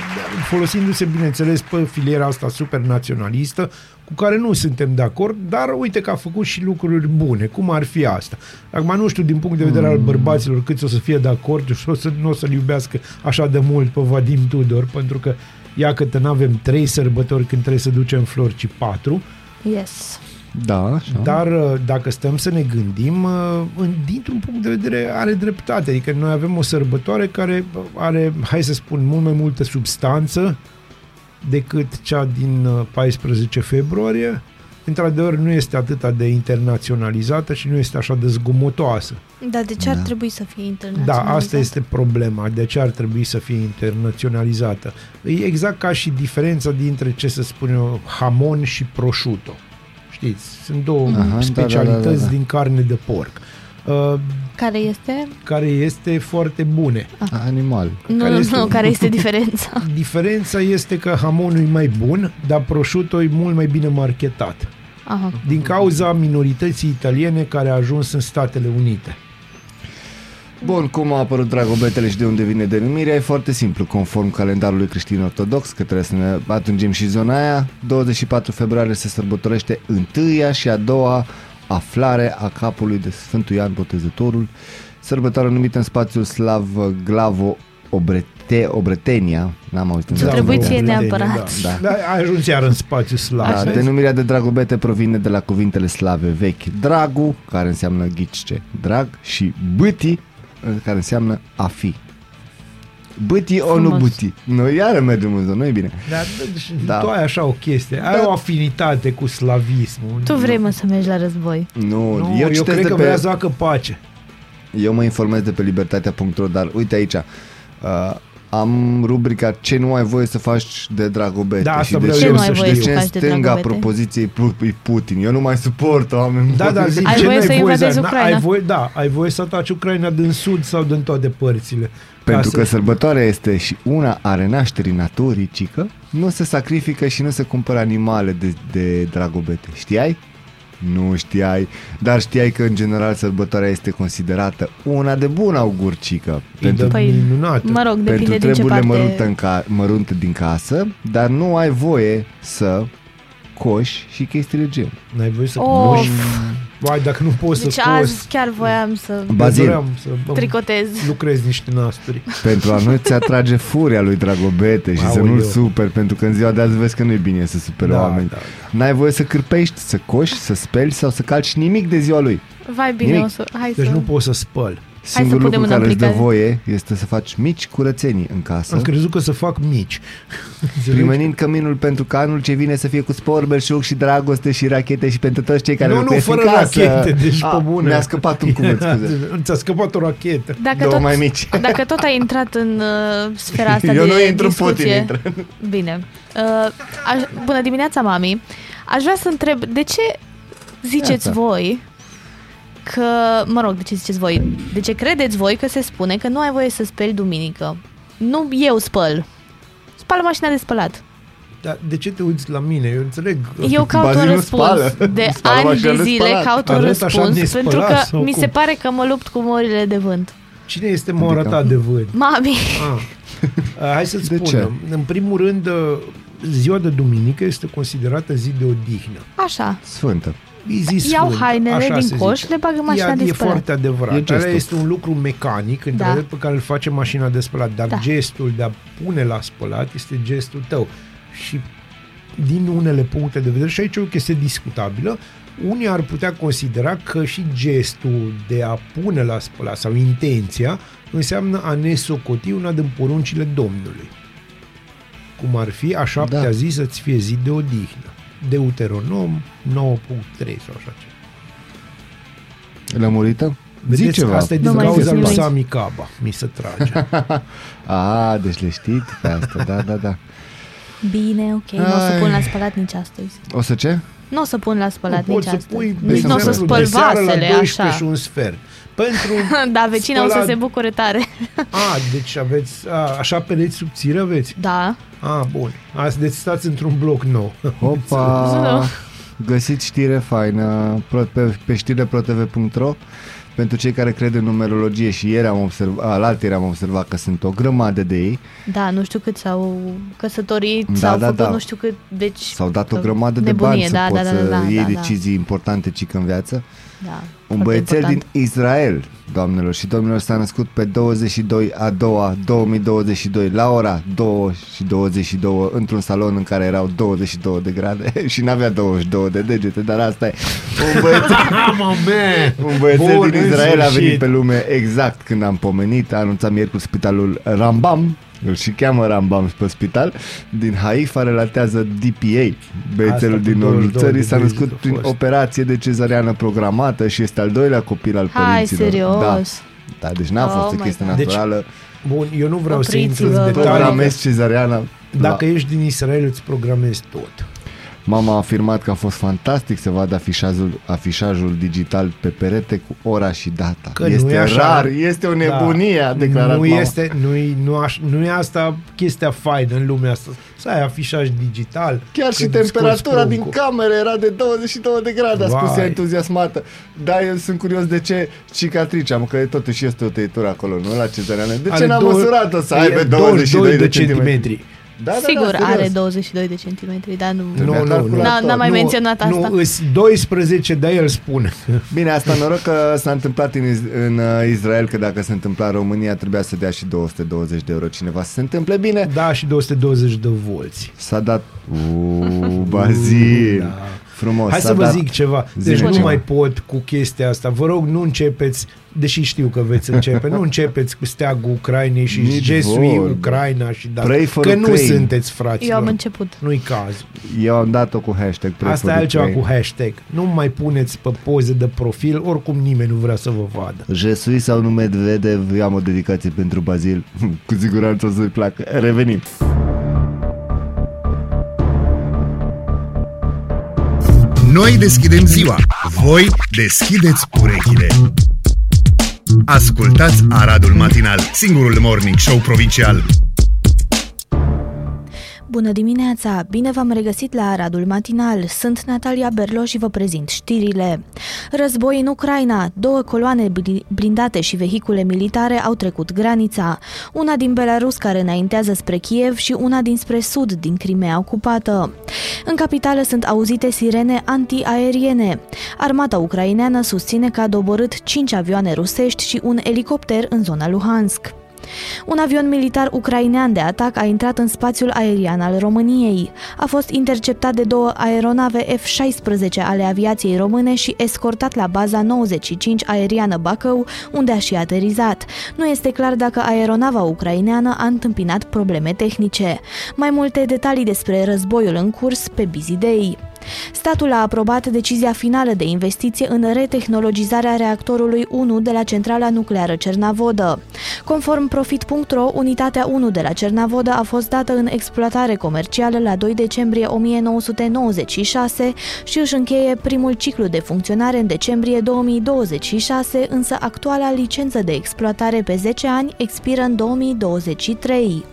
folosindu-se, bineînțeles, pe filiera asta super naționalistă, cu care nu suntem de acord, dar uite că a făcut și lucruri bune. Cum ar fi asta? Acum nu știu din punct de vedere al bărbaților câți o să fie de acord și o să, nu o să-l iubească așa de mult pe Vadim Tudor, pentru că ia că nu avem trei sărbători când trebuie să ducem flori, ci patru. Yes. Da, așa. Dar uh, dacă stăm să ne gândim, uh, în- dintr-un punct de vedere are dreptate. Adică noi avem o sărbătoare care are, hai să spun, mult mai multă substanță decât cea din uh, 14 februarie. Într-adevăr, nu este atât de internaționalizată și nu este așa de zgomotoasă. Dar de ce ar Da. trebui să fie Da, internaționalizat? asta este problema. De ce ar trebui să fie internaționalizată? E exact ca și diferența dintre, ce să spun eu, hamon și prosciutto. Știți? Sunt două Aha, da, specialități da, da, da. din carne de porc. Uh, Care este? care este foarte bune. Animal. Nu, Care nu, este nu, un- care este diferența? Diferența este că hamonul e mai bun, dar prosciutto e mult mai bine marketat. Aha. Din cauza minorității italiene care a ajuns în Statele Unite. Bun, cum a apărut Dragobetele și de unde vine denumirea? E foarte simplu, conform calendarului creștin-ortodox, că trebuie să ne atingem și zona aia. 24 februarie se sărbătorește întâia și a doua aflare a capului de Sfântul Ioan Botezătorul, sărbătoare numită în spațiul slav Glavo Obrete, Obretenia, n-am auzit Da, în Trebuie ție da, neapărat. Da, da. Ai ajuns iar în spațiu slav. Da, vezi? denumirea de dragobete provine de la cuvintele slave vechi dragu, care înseamnă ghice, drag, și bâti, care înseamnă a fi. Bâti o nu Frumos. buti. Noi iară mergem în zonă, nu e bine. Dar deci, Da. tu ai așa o chestie, ai Da. o afinitate cu slavismul. Tu vrei mă să mergi la război. Nu, Nu, eu, eu, citesc cred de că pe, vrea să facă pace. eu mă informez de pe libertatea.ro, dar uite aici, uh, am rubrica ce nu ai voie să faci de dragobete. Da, asta și de vreau ce, eu Ce nu să ai voie de știu. ce să în faci de stânga dragobete? propoziției Pu- e Putin. Eu nu mai suport oameni. Da, dar zic, Ai ce voie n-ai să voie invadezi să- Ucraina. Ai voie, da, ai voie să ataci Ucraina din sud sau din toate părțile. Pentru Ca că să- sărbătoarea este și una a renașterii naturii, cică, nu se sacrifică și nu se cumpără animale de, de dragobete. Știai? Nu știai, dar știai că în general sărbătoarea este considerată una de bun augur, cică. Pentru, E de Păi, minunată. Mă rog, pentru depinde din ce treburile parte... mărunte, în ca, mărunte din casă, dar nu ai voie să coși și chestii de genul. N-ai voie să Of. coși. Vai, dacă nu poți Deci să azi coși, chiar voiam să Bazil. doream să îmi tricotez. lucrez niște nasturi. Pentru a nu-ți atrage furia lui Dragobete și să Aoleu. nu-l super, pentru că în ziua de azi vezi că nu e bine să supere Da, oameni. da, N-ai voie să cârpești, să coși, să speli sau să calci nimic de ziua lui. Vai bine, Nimic. o să... Hai Deci să... nu poți să spăl. Singurul punem lucru în care îți dă aplicare. voie este să faci mici curățenii în casă, Am crezut că să fac mici. Înțelegi? primenind căminul pentru că anul ce vine să fie cu spor, belșug și dragoste și rachete și pentru toți cei care Nu, nu, locuiesc fără în casă. rachete, deci pe bune. Mi-a scăpat un cuvânt, scuze. Ți-a scăpat o rachetă. Dacă Două tot, mai mici. dacă tot ai intrat în uh, sfera asta Eu de nu intru în discuție... Putin, intră. Bine. Uh, aș, bună dimineața, mami. Aș vrea să întreb, de ce ziceți Iată. voi că, mă rog, de ce ziceți voi, de ce credeți voi că se spune că nu ai voie să speli duminică? Nu eu spăl. Spală mașina de spălat. Dar de ce te uiți la mine? Eu înțeleg. Eu caut Bazil un nu răspuns. spală. De Spală ani mașina de de zile spălat. caut un Arăt așa răspuns nespălat pentru că sau mi cum? se pare că mă lupt cu morile de vânt. Cine este moara Adică- ta de vânt? Mami, Ah. Uh, Hai să-ți De spun. ce? În primul rând, uh, ziua de duminică este considerată zi de odihnă. așa. Sfântă. E zi Iau sfântă, hainele așa din se coș, zice. le bag în mașina Ea de e spălat. foarte E adevărat. gestul. Ăla este un lucru mecanic între Da. pe care îl face mașina de spălat, dar Da. gestul de a pune la spălat este gestul tău. Și din unele puncte de vedere, și aici e o chestie discutabilă, unii ar putea considera că și gestul de a pune la spălat sau intenția înseamnă a ne socoti una din poruncile Domnului. Cum ar fi a șaptea Da. zi să-ți fie zi de odihnă. Deuteronom 9.3 sau așa ceva. Lămurită? Zi Vedeți, ceva. asta e Nu din mai cauza zic lui nimic. Sami Caba. Mi se trage. A, deci le știți pe asta, da, da, da. Bine, ok, nu o să Ai. pun la spălat nici astăzi. O să ce? Nu o să pun la spălat Nu nici poți să astăzi. pui, Nici de nu o să exemplu, spăl de seară la vasele, 12 așa. și un sfert. Pentru... Da, vecina o să spălat- se bucure tare. A, deci aveți... A, așa pereți subțire aveți? Da. A, bun. Azi, deci stați într-un bloc nou. Opa! Găsiți știre faină pro- pe, pe știreprotv.ro pentru cei care cred în numerologie și ieri am observat, alaltieri am observat că sunt o grămadă de ei, Da, nu știu cât s-au căsătorit, Da, s-au da, făcut da. nu știu cât, deci... s-au dat o că- grămadă de nebunie, bani să da, poți da, da, să da, iei da, da. decizii importante cică în viață. Da, Un foarte băiețel important. din Israel, doamnelor și domnilor, s-a născut pe 22 a doua 2022 la ora 2 și 22 într-un salon în care erau 22 de grade și n-avea 22 de degete, dar asta e. Un băiețel, Mă, man! un băiețel Bun, din în Israel a venit sfârșit. pe lume exact când am pomenit, a anunțat miercuri spitalul Rambam, îl și cheamă Rambam pe spital, din Haifa relatează DPA, băiețelul Asta cu din nordul 22 țării, de s-a degete născut a prin fost. operație de cezariană programată și este al doilea copil al Hai, părinților. serios? Da. Da, deci n-a fost Oh o my chestie God. naturală. Bun, eu nu vreau să intru Opriți-vă, în vă detalii. Programezi cezariana. Dacă ești din Israel, îți programezi tot. Mama a afirmat că a fost fantastic să vadă afișajul, afișajul digital pe perete cu ora și data. Că este nu e așa. rar, este o nebunie, a declarat nu mama. este, nu, nu, aș, nu e asta chestia faină în lumea asta. Să ai afișaj digital. Chiar și când scoți temperatura din pruncul. cameră era de 22 de grade, a spus Vai. ea entuziasmată. Da, eu sunt curios de ce cicatrice am, că totuși este o tăitură acolo, nu la cezariană. De ce Are n-am două- măsurat-o să e aibă 22 de centimetri? Da, da, Sigur, da, serios. are 22 de centimetri, dar nu... Nu, Nu, Mi-a nu, calculat nu. N-a, n-a mai Nu, menționat asta. Nu, îs 12, dar el spune. Bine, asta noroc că s-a întâmplat în, Iz- în uh, Israel, că dacă se întâmpla în România trebuia să dea și 220 de euro cineva să se întâmple bine. Da, și 220 de volți. S-a dat... Uuu, Bazil! Da. Frumos. Hai s-a să vă dat... zic ceva. Zi-ne Deci nu ceva. mai pot cu chestia asta. Vă rog, nu începeți, deși știu că veți începe, nu începeți cu steagul Ucrainei și Nici Jesui vorbă. Ucraina și da. Pray for Că nu Ukraine. sunteți fraților. Eu am început. Nu-i cazul. Eu am dat-o cu hashtag. Pray Asta for e altceva Ukraine. cu hashtag. Nu mai puneți pe poze de profil, oricum nimeni nu vrea să vă vadă. Jesui sau nu Medvedev, eu am o dedicație pentru Bazil. Cu siguranță o să-i placă. Revenim. Noi deschidem ziua, voi deschideți urechile. Ascultați Aradul Matinal, singurul morning show provincial. Bună dimineața! Bine v-am regăsit la Aradul Matinal. Sunt Natalia Berlo și vă prezint știrile. Război în Ucraina. Două coloane bli- blindate și vehicule militare au trecut granița. Una din Belarus care înaintează spre Kiev și una dinspre sud din Crimea ocupată. În capitală sunt auzite sirene antiaeriene. Armata ucraineană susține că a doborât 5 avioane rusești și un elicopter în zona Luhansk. Un avion militar ucrainean de atac a intrat în spațiul aerian al României. A fost interceptat de două aeronave F-16 ale aviației române și escortat la baza 95 aeriană Bacău, unde a și aterizat. Nu este clar dacă aeronava ucraineană a întâmpinat probleme tehnice. Mai multe detalii despre războiul în curs pe Busy Day. Statul a aprobat decizia finală de investiție în retehnologizarea reactorului 1 de la centrala nucleară Cernavodă. Conform Profit.ro, unitatea 1 de la Cernavodă a fost dată în exploatare comercială la 2 decembrie 1996 și își încheie primul ciclu de funcționare în decembrie 2026, însă actuala licență de exploatare pe 10 ani expiră în 2023.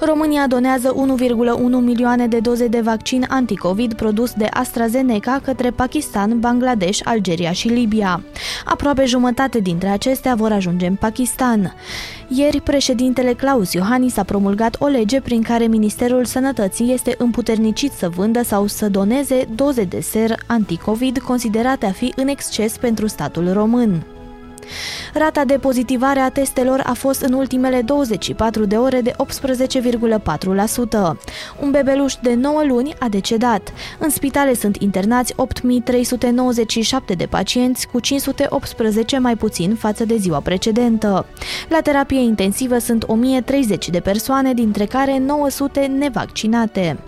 România donează 1,1 milioane de doze de vaccin anticovid produs de AstraZeneca către Pakistan, Bangladesh, Algeria și Libia. Aproape jumătate dintre acestea vor ajunge în Pakistan. Ieri, președintele Claus Iohannis a promulgat o lege prin care Ministerul Sănătății este împuternicit să vândă sau să doneze doze de ser anticovid considerate a fi în exces pentru statul român. Rata de pozitivare a testelor a fost în ultimele 24 de ore de 18,4%. Un bebeluș de 9 luni a decedat. În spitale sunt internați 8397 de pacienți, cu 518 mai puțin față de ziua precedentă. La terapie intensivă sunt 1030 de persoane, dintre care 900 nevaccinate.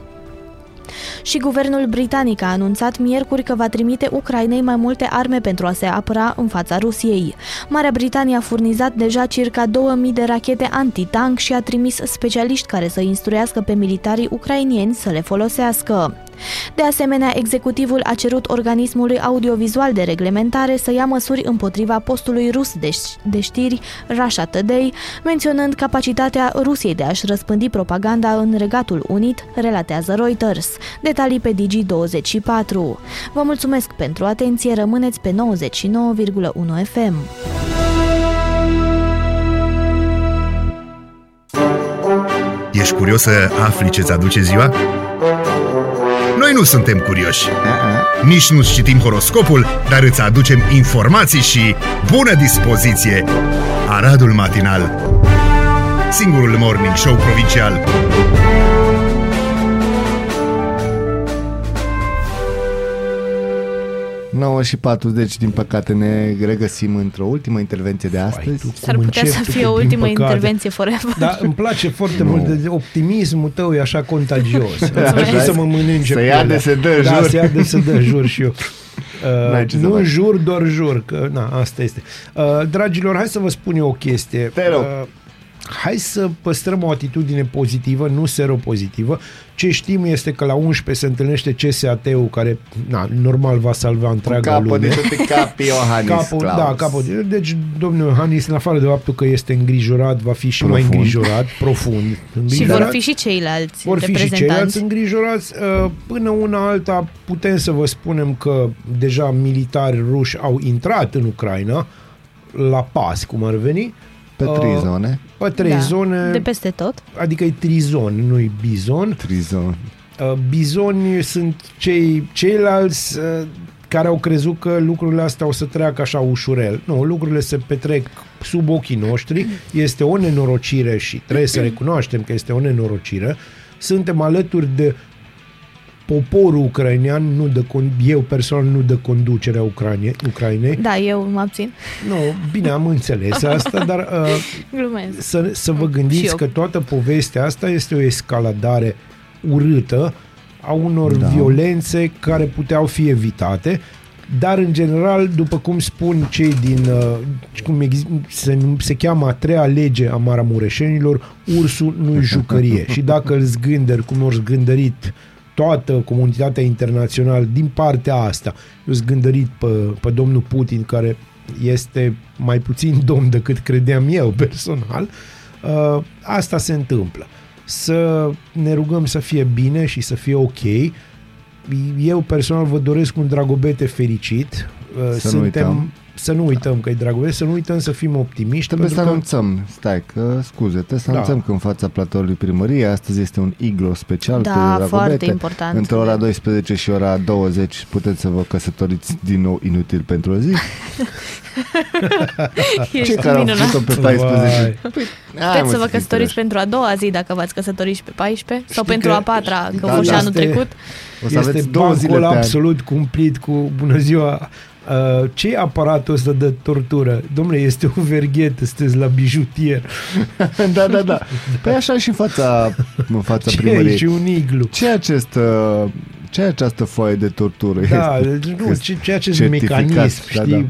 Și guvernul britanic a anunțat miercuri că va trimite Ucrainei mai multe arme pentru a se apăra în fața Rusiei. Marea Britanie a furnizat deja circa 2000 de rachete antitank și a trimis specialiști care să instruiască pe militarii ucrainieni să le folosească. De asemenea, executivul a cerut organismului audiovizual de reglementare să ia măsuri împotriva postului rus de, de știri Russia Today, menționând capacitatea Rusiei de a-și răspândi propaganda în Regatul Unit, relatează Reuters. Detalii pe Digi24. Vă mulțumesc pentru atenție, rămâneți pe 99,1 FM. Ești curios să afli ce-ți aduce ziua? Noi nu suntem curioși. Nici nu citim horoscopul, dar îți aducem informații și bună dispoziție. Aradul Matinal Singurul morning show provincial. Nouă și 40, din păcate, ne regăsim într-o ultimă intervenție de astăzi. tu S-ar cum putea începi să tu fie cu o din ultimă păcate. intervenție forever. Da, îmi place foarte Nu. mult de optimismul tău, e așa contagios. Așa Începe să mă mănânce Să pielea. ia de se dă da, jur. să ia de se dă jur și eu. N-ai Uh, ce să nu faci. jur, doar jur, că na, asta este. Uh, dragilor, hai să vă spun eu o chestie. Te rog. Uh, hai să păstrăm o atitudine pozitivă, nu seropozitivă. Ce știm este că la 11 se întâlnește CSAT-ul care, na, normal, va salva întreaga Capă lume. de toate capii Iohannis Capul, Claus. da, capul. Deci, domnul Iohannis, în afară de faptul că este îngrijorat, va fi și mai Profund. îngrijorat, profund. Și Îngrijorat. vor fi și ceilalți Vor fi și reprezentanți. ceilalți îngrijorați. Uh, Până una alta putem să vă spunem că deja militari ruși au intrat în Ucraina la pas, cum ar veni, Pe trei Uh, zone. pe trei da, zone, De peste tot. adică e trizon, nu-i bizon. Trizon. Uh, Bizoni sunt cei ceilalți uh, care au crezut că lucrurile astea o să treacă așa ușurel. Nu, lucrurile se petrec sub ochii noștri. Este o nenorocire și trebuie să recunoaștem că este o nenorocire. Suntem alături de poporul ucrainean, nu de con- eu personal nu de conducerea Ucraine, Ucrainei. Da, eu mă abțin. Nu, bine, am înțeles asta, dar uh, Glumesc. să, să vă Și gândiți eu. că toată povestea asta este o escaladare urâtă a unor Da. da. violențe care puteau fi evitate, dar în general, după cum spun cei din, uh, cum ex- se, se cheamă a treia lege a maramureșenilor, ursul nu-i jucărie. Și dacă îl zgânderi, cum au zgândărit toată comunitatea internațională din partea asta, eu zgândărit pe, pe domnul Putin, care este mai puțin domn decât credeam eu personal, uh, asta se întâmplă. Să ne rugăm să fie bine și să fie ok. Eu personal vă doresc un Dragobete fericit. Uh, Să nu uităm. Să nu uităm că e Dragobete, să nu uităm să fim optimiști. Trebuie să pentru că- anunțăm, stai că, scuze, trebuie să Da. anunțăm că în fața platoului primăriei astăzi este un iglo special Da, cu Dragobete. foarte important. Între ora 12 și ora 20 puteți să vă căsătoriți din nou inutil pentru o zi. Ești Cei care au minunat. făcut-o pe 14. Vai. Puteți să vă căsătoriți pentru a doua zi dacă v-ați căsătorit și pe 14 sau Știi pentru că- a patra, că Da, a fost și da, anul este- trecut. O să aveți este două zile bancul pe an. absolut cumplit cu bună ziua. Uh, ce e aparatul ăsta de tortură? Domnule, este o verghetă, sunteți la bijutier. da, da, da. Păi așa și în fața, în fața Ce e? primăriei. Și un iglu. Ce e acest... uh, Ce e această foaie de tortură? Da, Este deci nu, ce, ce acest certificat, mecanism, da, știi? da.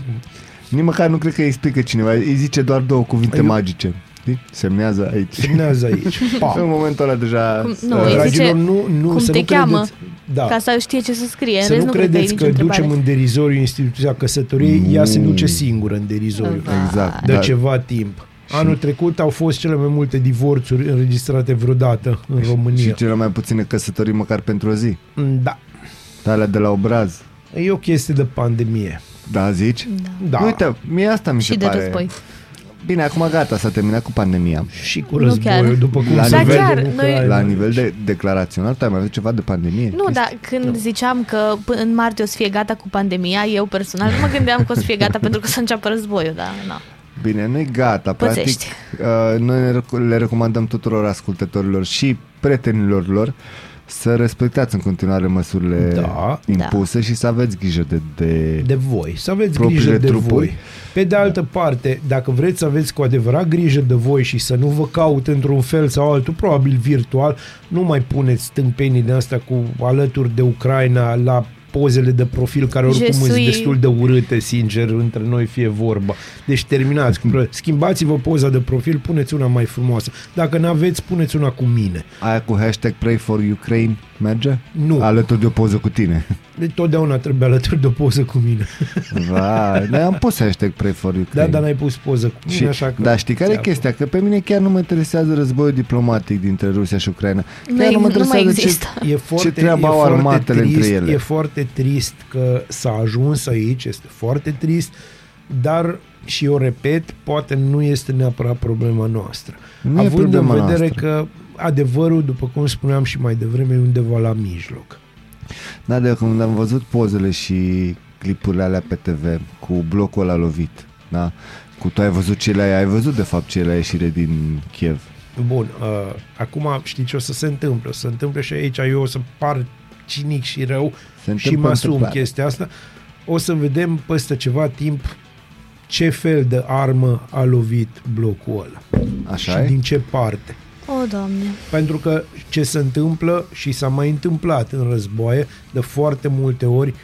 Nici măcar nu cred că îi explică cineva. Îi zice doar două cuvinte Eu- magice. Știi? Semnează aici. Semnează aici. În Pa. momentul ăla deja... Cum- uh, nu, îi zice Dragilor, nu, nu, cum să te nu cheamă. credeți, da, Ca să știe ce să scrie. În să rest nu nu cred că e credeți nicio că întrebare. ducem în derizoriu instituția căsătoriei, Nu. ea se duce singură în derizoriu. Va. Exact. De da. ceva timp. Anul trecut au fost cele mai multe divorțuri înregistrate vreodată în România. Și cele mai puține căsătorii măcar pentru o zi. Da. De alea de la obraz. E o chestie de pandemie. Da, zici? Da. Uite, mie asta mi se Și de pare... război. Bine, acum gata, s-a terminat cu pandemia. Și cu Nu războiul, chiar. după cum La se nivel- vede Da, chiar, în noi- Ucraina. La nivel de declarațional, tu ai mai avut ceva de pandemie? Nu, Chestii? dar când ziceam că p- în martie o să fie gata cu pandemia, eu personal nu mă gândeam că o să fie gata pentru că o să înceapă războiul, dar nu. Bine, nu e gata. Practic, Pățești. uh, noi ne rec- le recomandăm tuturor ascultătorilor și prietenilor lor să respectați în continuare măsurile Da. impuse și să aveți grijă de, de, de voi, să aveți Propriile grijă de trupuri. voi. Pe de altă parte, dacă vreți să aveți cu adevărat grijă de voi și să nu vă caut într-un fel sau altul, probabil virtual, nu mai puneți stâmpenii de asta cu alături de Ucraina la pozele de profil care oricum Je sunt suis- destul de urâte, sincer, între noi fie vorba. Deci terminați. cu- Schimbați-vă poza de profil, puneți una mai frumoasă. Dacă nu aveți, puneți una cu mine. aia cu hashtag Pray for Ukraine merge? Nu. Alături de o poză cu tine. De totdeauna trebuie alături de o poză cu mine. Vai, noi am pus hashtag Pray for Da, Ukraine. dar n-ai pus poză cu mine, Și, așa că... da, știi care e ți-a- chestia? Că pe mine chiar nu mă interesează războiul diplomatic dintre Rusia și Ucraina. Nu, Chiar nu, mă nu mai interesează ce- există. E foarte, treabă e au foarte armatele între trist, ele? E foarte trist că s-a ajuns aici, este foarte trist, dar și eu repet, poate nu este neapărat problema noastră. Nu e Având în problema vedere noastră. că adevărul, după cum spuneam și mai devreme, e undeva la mijloc. Da, de când am văzut pozele și clipurile alea pe TV cu blocul ăla lovit, da? Cu tu ai văzut cele aia, ai văzut de fapt cele aia ieșire din Kiev. Bun, uh, acum știi ce o să se întâmple? O să se întâmple și aici eu o să par cinic și rău Se și întâmplă mă asum întâmplare. chestia asta. O să vedem peste ceva timp ce fel de armă a lovit blocul ăla Așa și e? din ce parte. O, Doamne. Pentru că ce se întâmplă și s-a mai întâmplat în războaie, de foarte multe ori,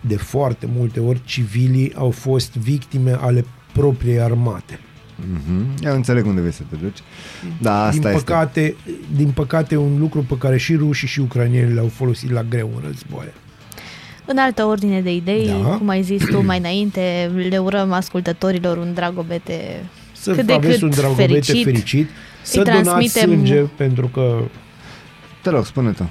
de foarte multe ori, civilii au fost victime ale propriei armate. Mm-hmm. Eu înțeleg unde vrei să te duci. Da, asta din, este. păcate, din păcate, un lucru pe care și rușii și ucranienii l-au folosit la greu în război. În altă ordine de idei, Da. cum ai zis tu mai înainte, le urăm ascultătorilor un dragobete Să cât de aveți cât un dragobete fericit, fericit. Să Îi donați transmitem- sânge, pentru că Te rog, spune tu.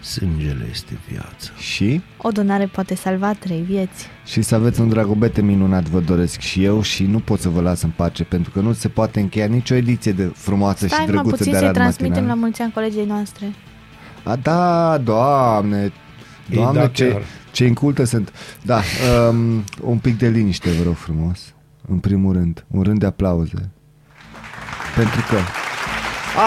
sângele este viață. Și? O donare poate salva trei vieți. Și să aveți un dragobete minunat, vă doresc și eu și nu pot să vă las în pace, pentru că nu se poate încheia nicio ediție de frumoasă Stai și mă drăguță puțin de să-i Arad transmitem Matinal. la mulți ani colegii noastre. A, da, doamne, Ei, doamne, da, ce, chiar. ce incultă sunt. Da, um, un pic de liniște, vă rog frumos. În primul rând, un rând de aplauze. Pentru că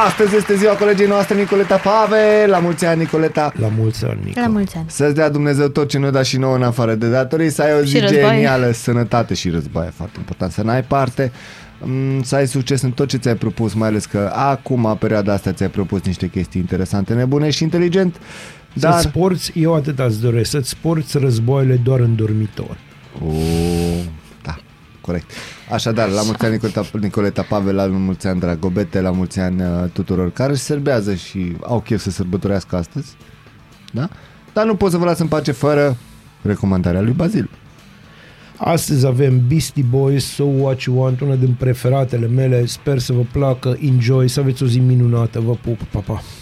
astăzi este ziua colegii noastre Nicoleta Pave. La mulți ani, Nicoleta. La mulți ani, Nico. La mulți ani. Să-ți dea Dumnezeu tot ce ne da și nouă în afară de datorii, să ai o Și zi război. genială, sănătate și război, e foarte important, să n-ai parte, mm, să ai succes în tot ce ți-ai propus, mai ales că acum, perioada asta, ți-ai propus niște chestii interesante, nebune și inteligent, Dar... dar... Să-ți porți, eu atât îți doresc, să-ți porți războaiele doar în dormitor. O, da, corect. Așadar, la mulți ani Nicoleta, Nicoleta Pavel, la mulți ani Dragobete, la mulți ani uh, tuturor care se serbează și au chef să sărbătorească astăzi. Da? Dar nu pot să vă las în pace fără recomandarea lui Bazil. Astăzi avem Beastie Boys, So What You Want, una din preferatele mele. Sper să vă placă, enjoy, să aveți o zi minunată. Vă pup, pa, pa!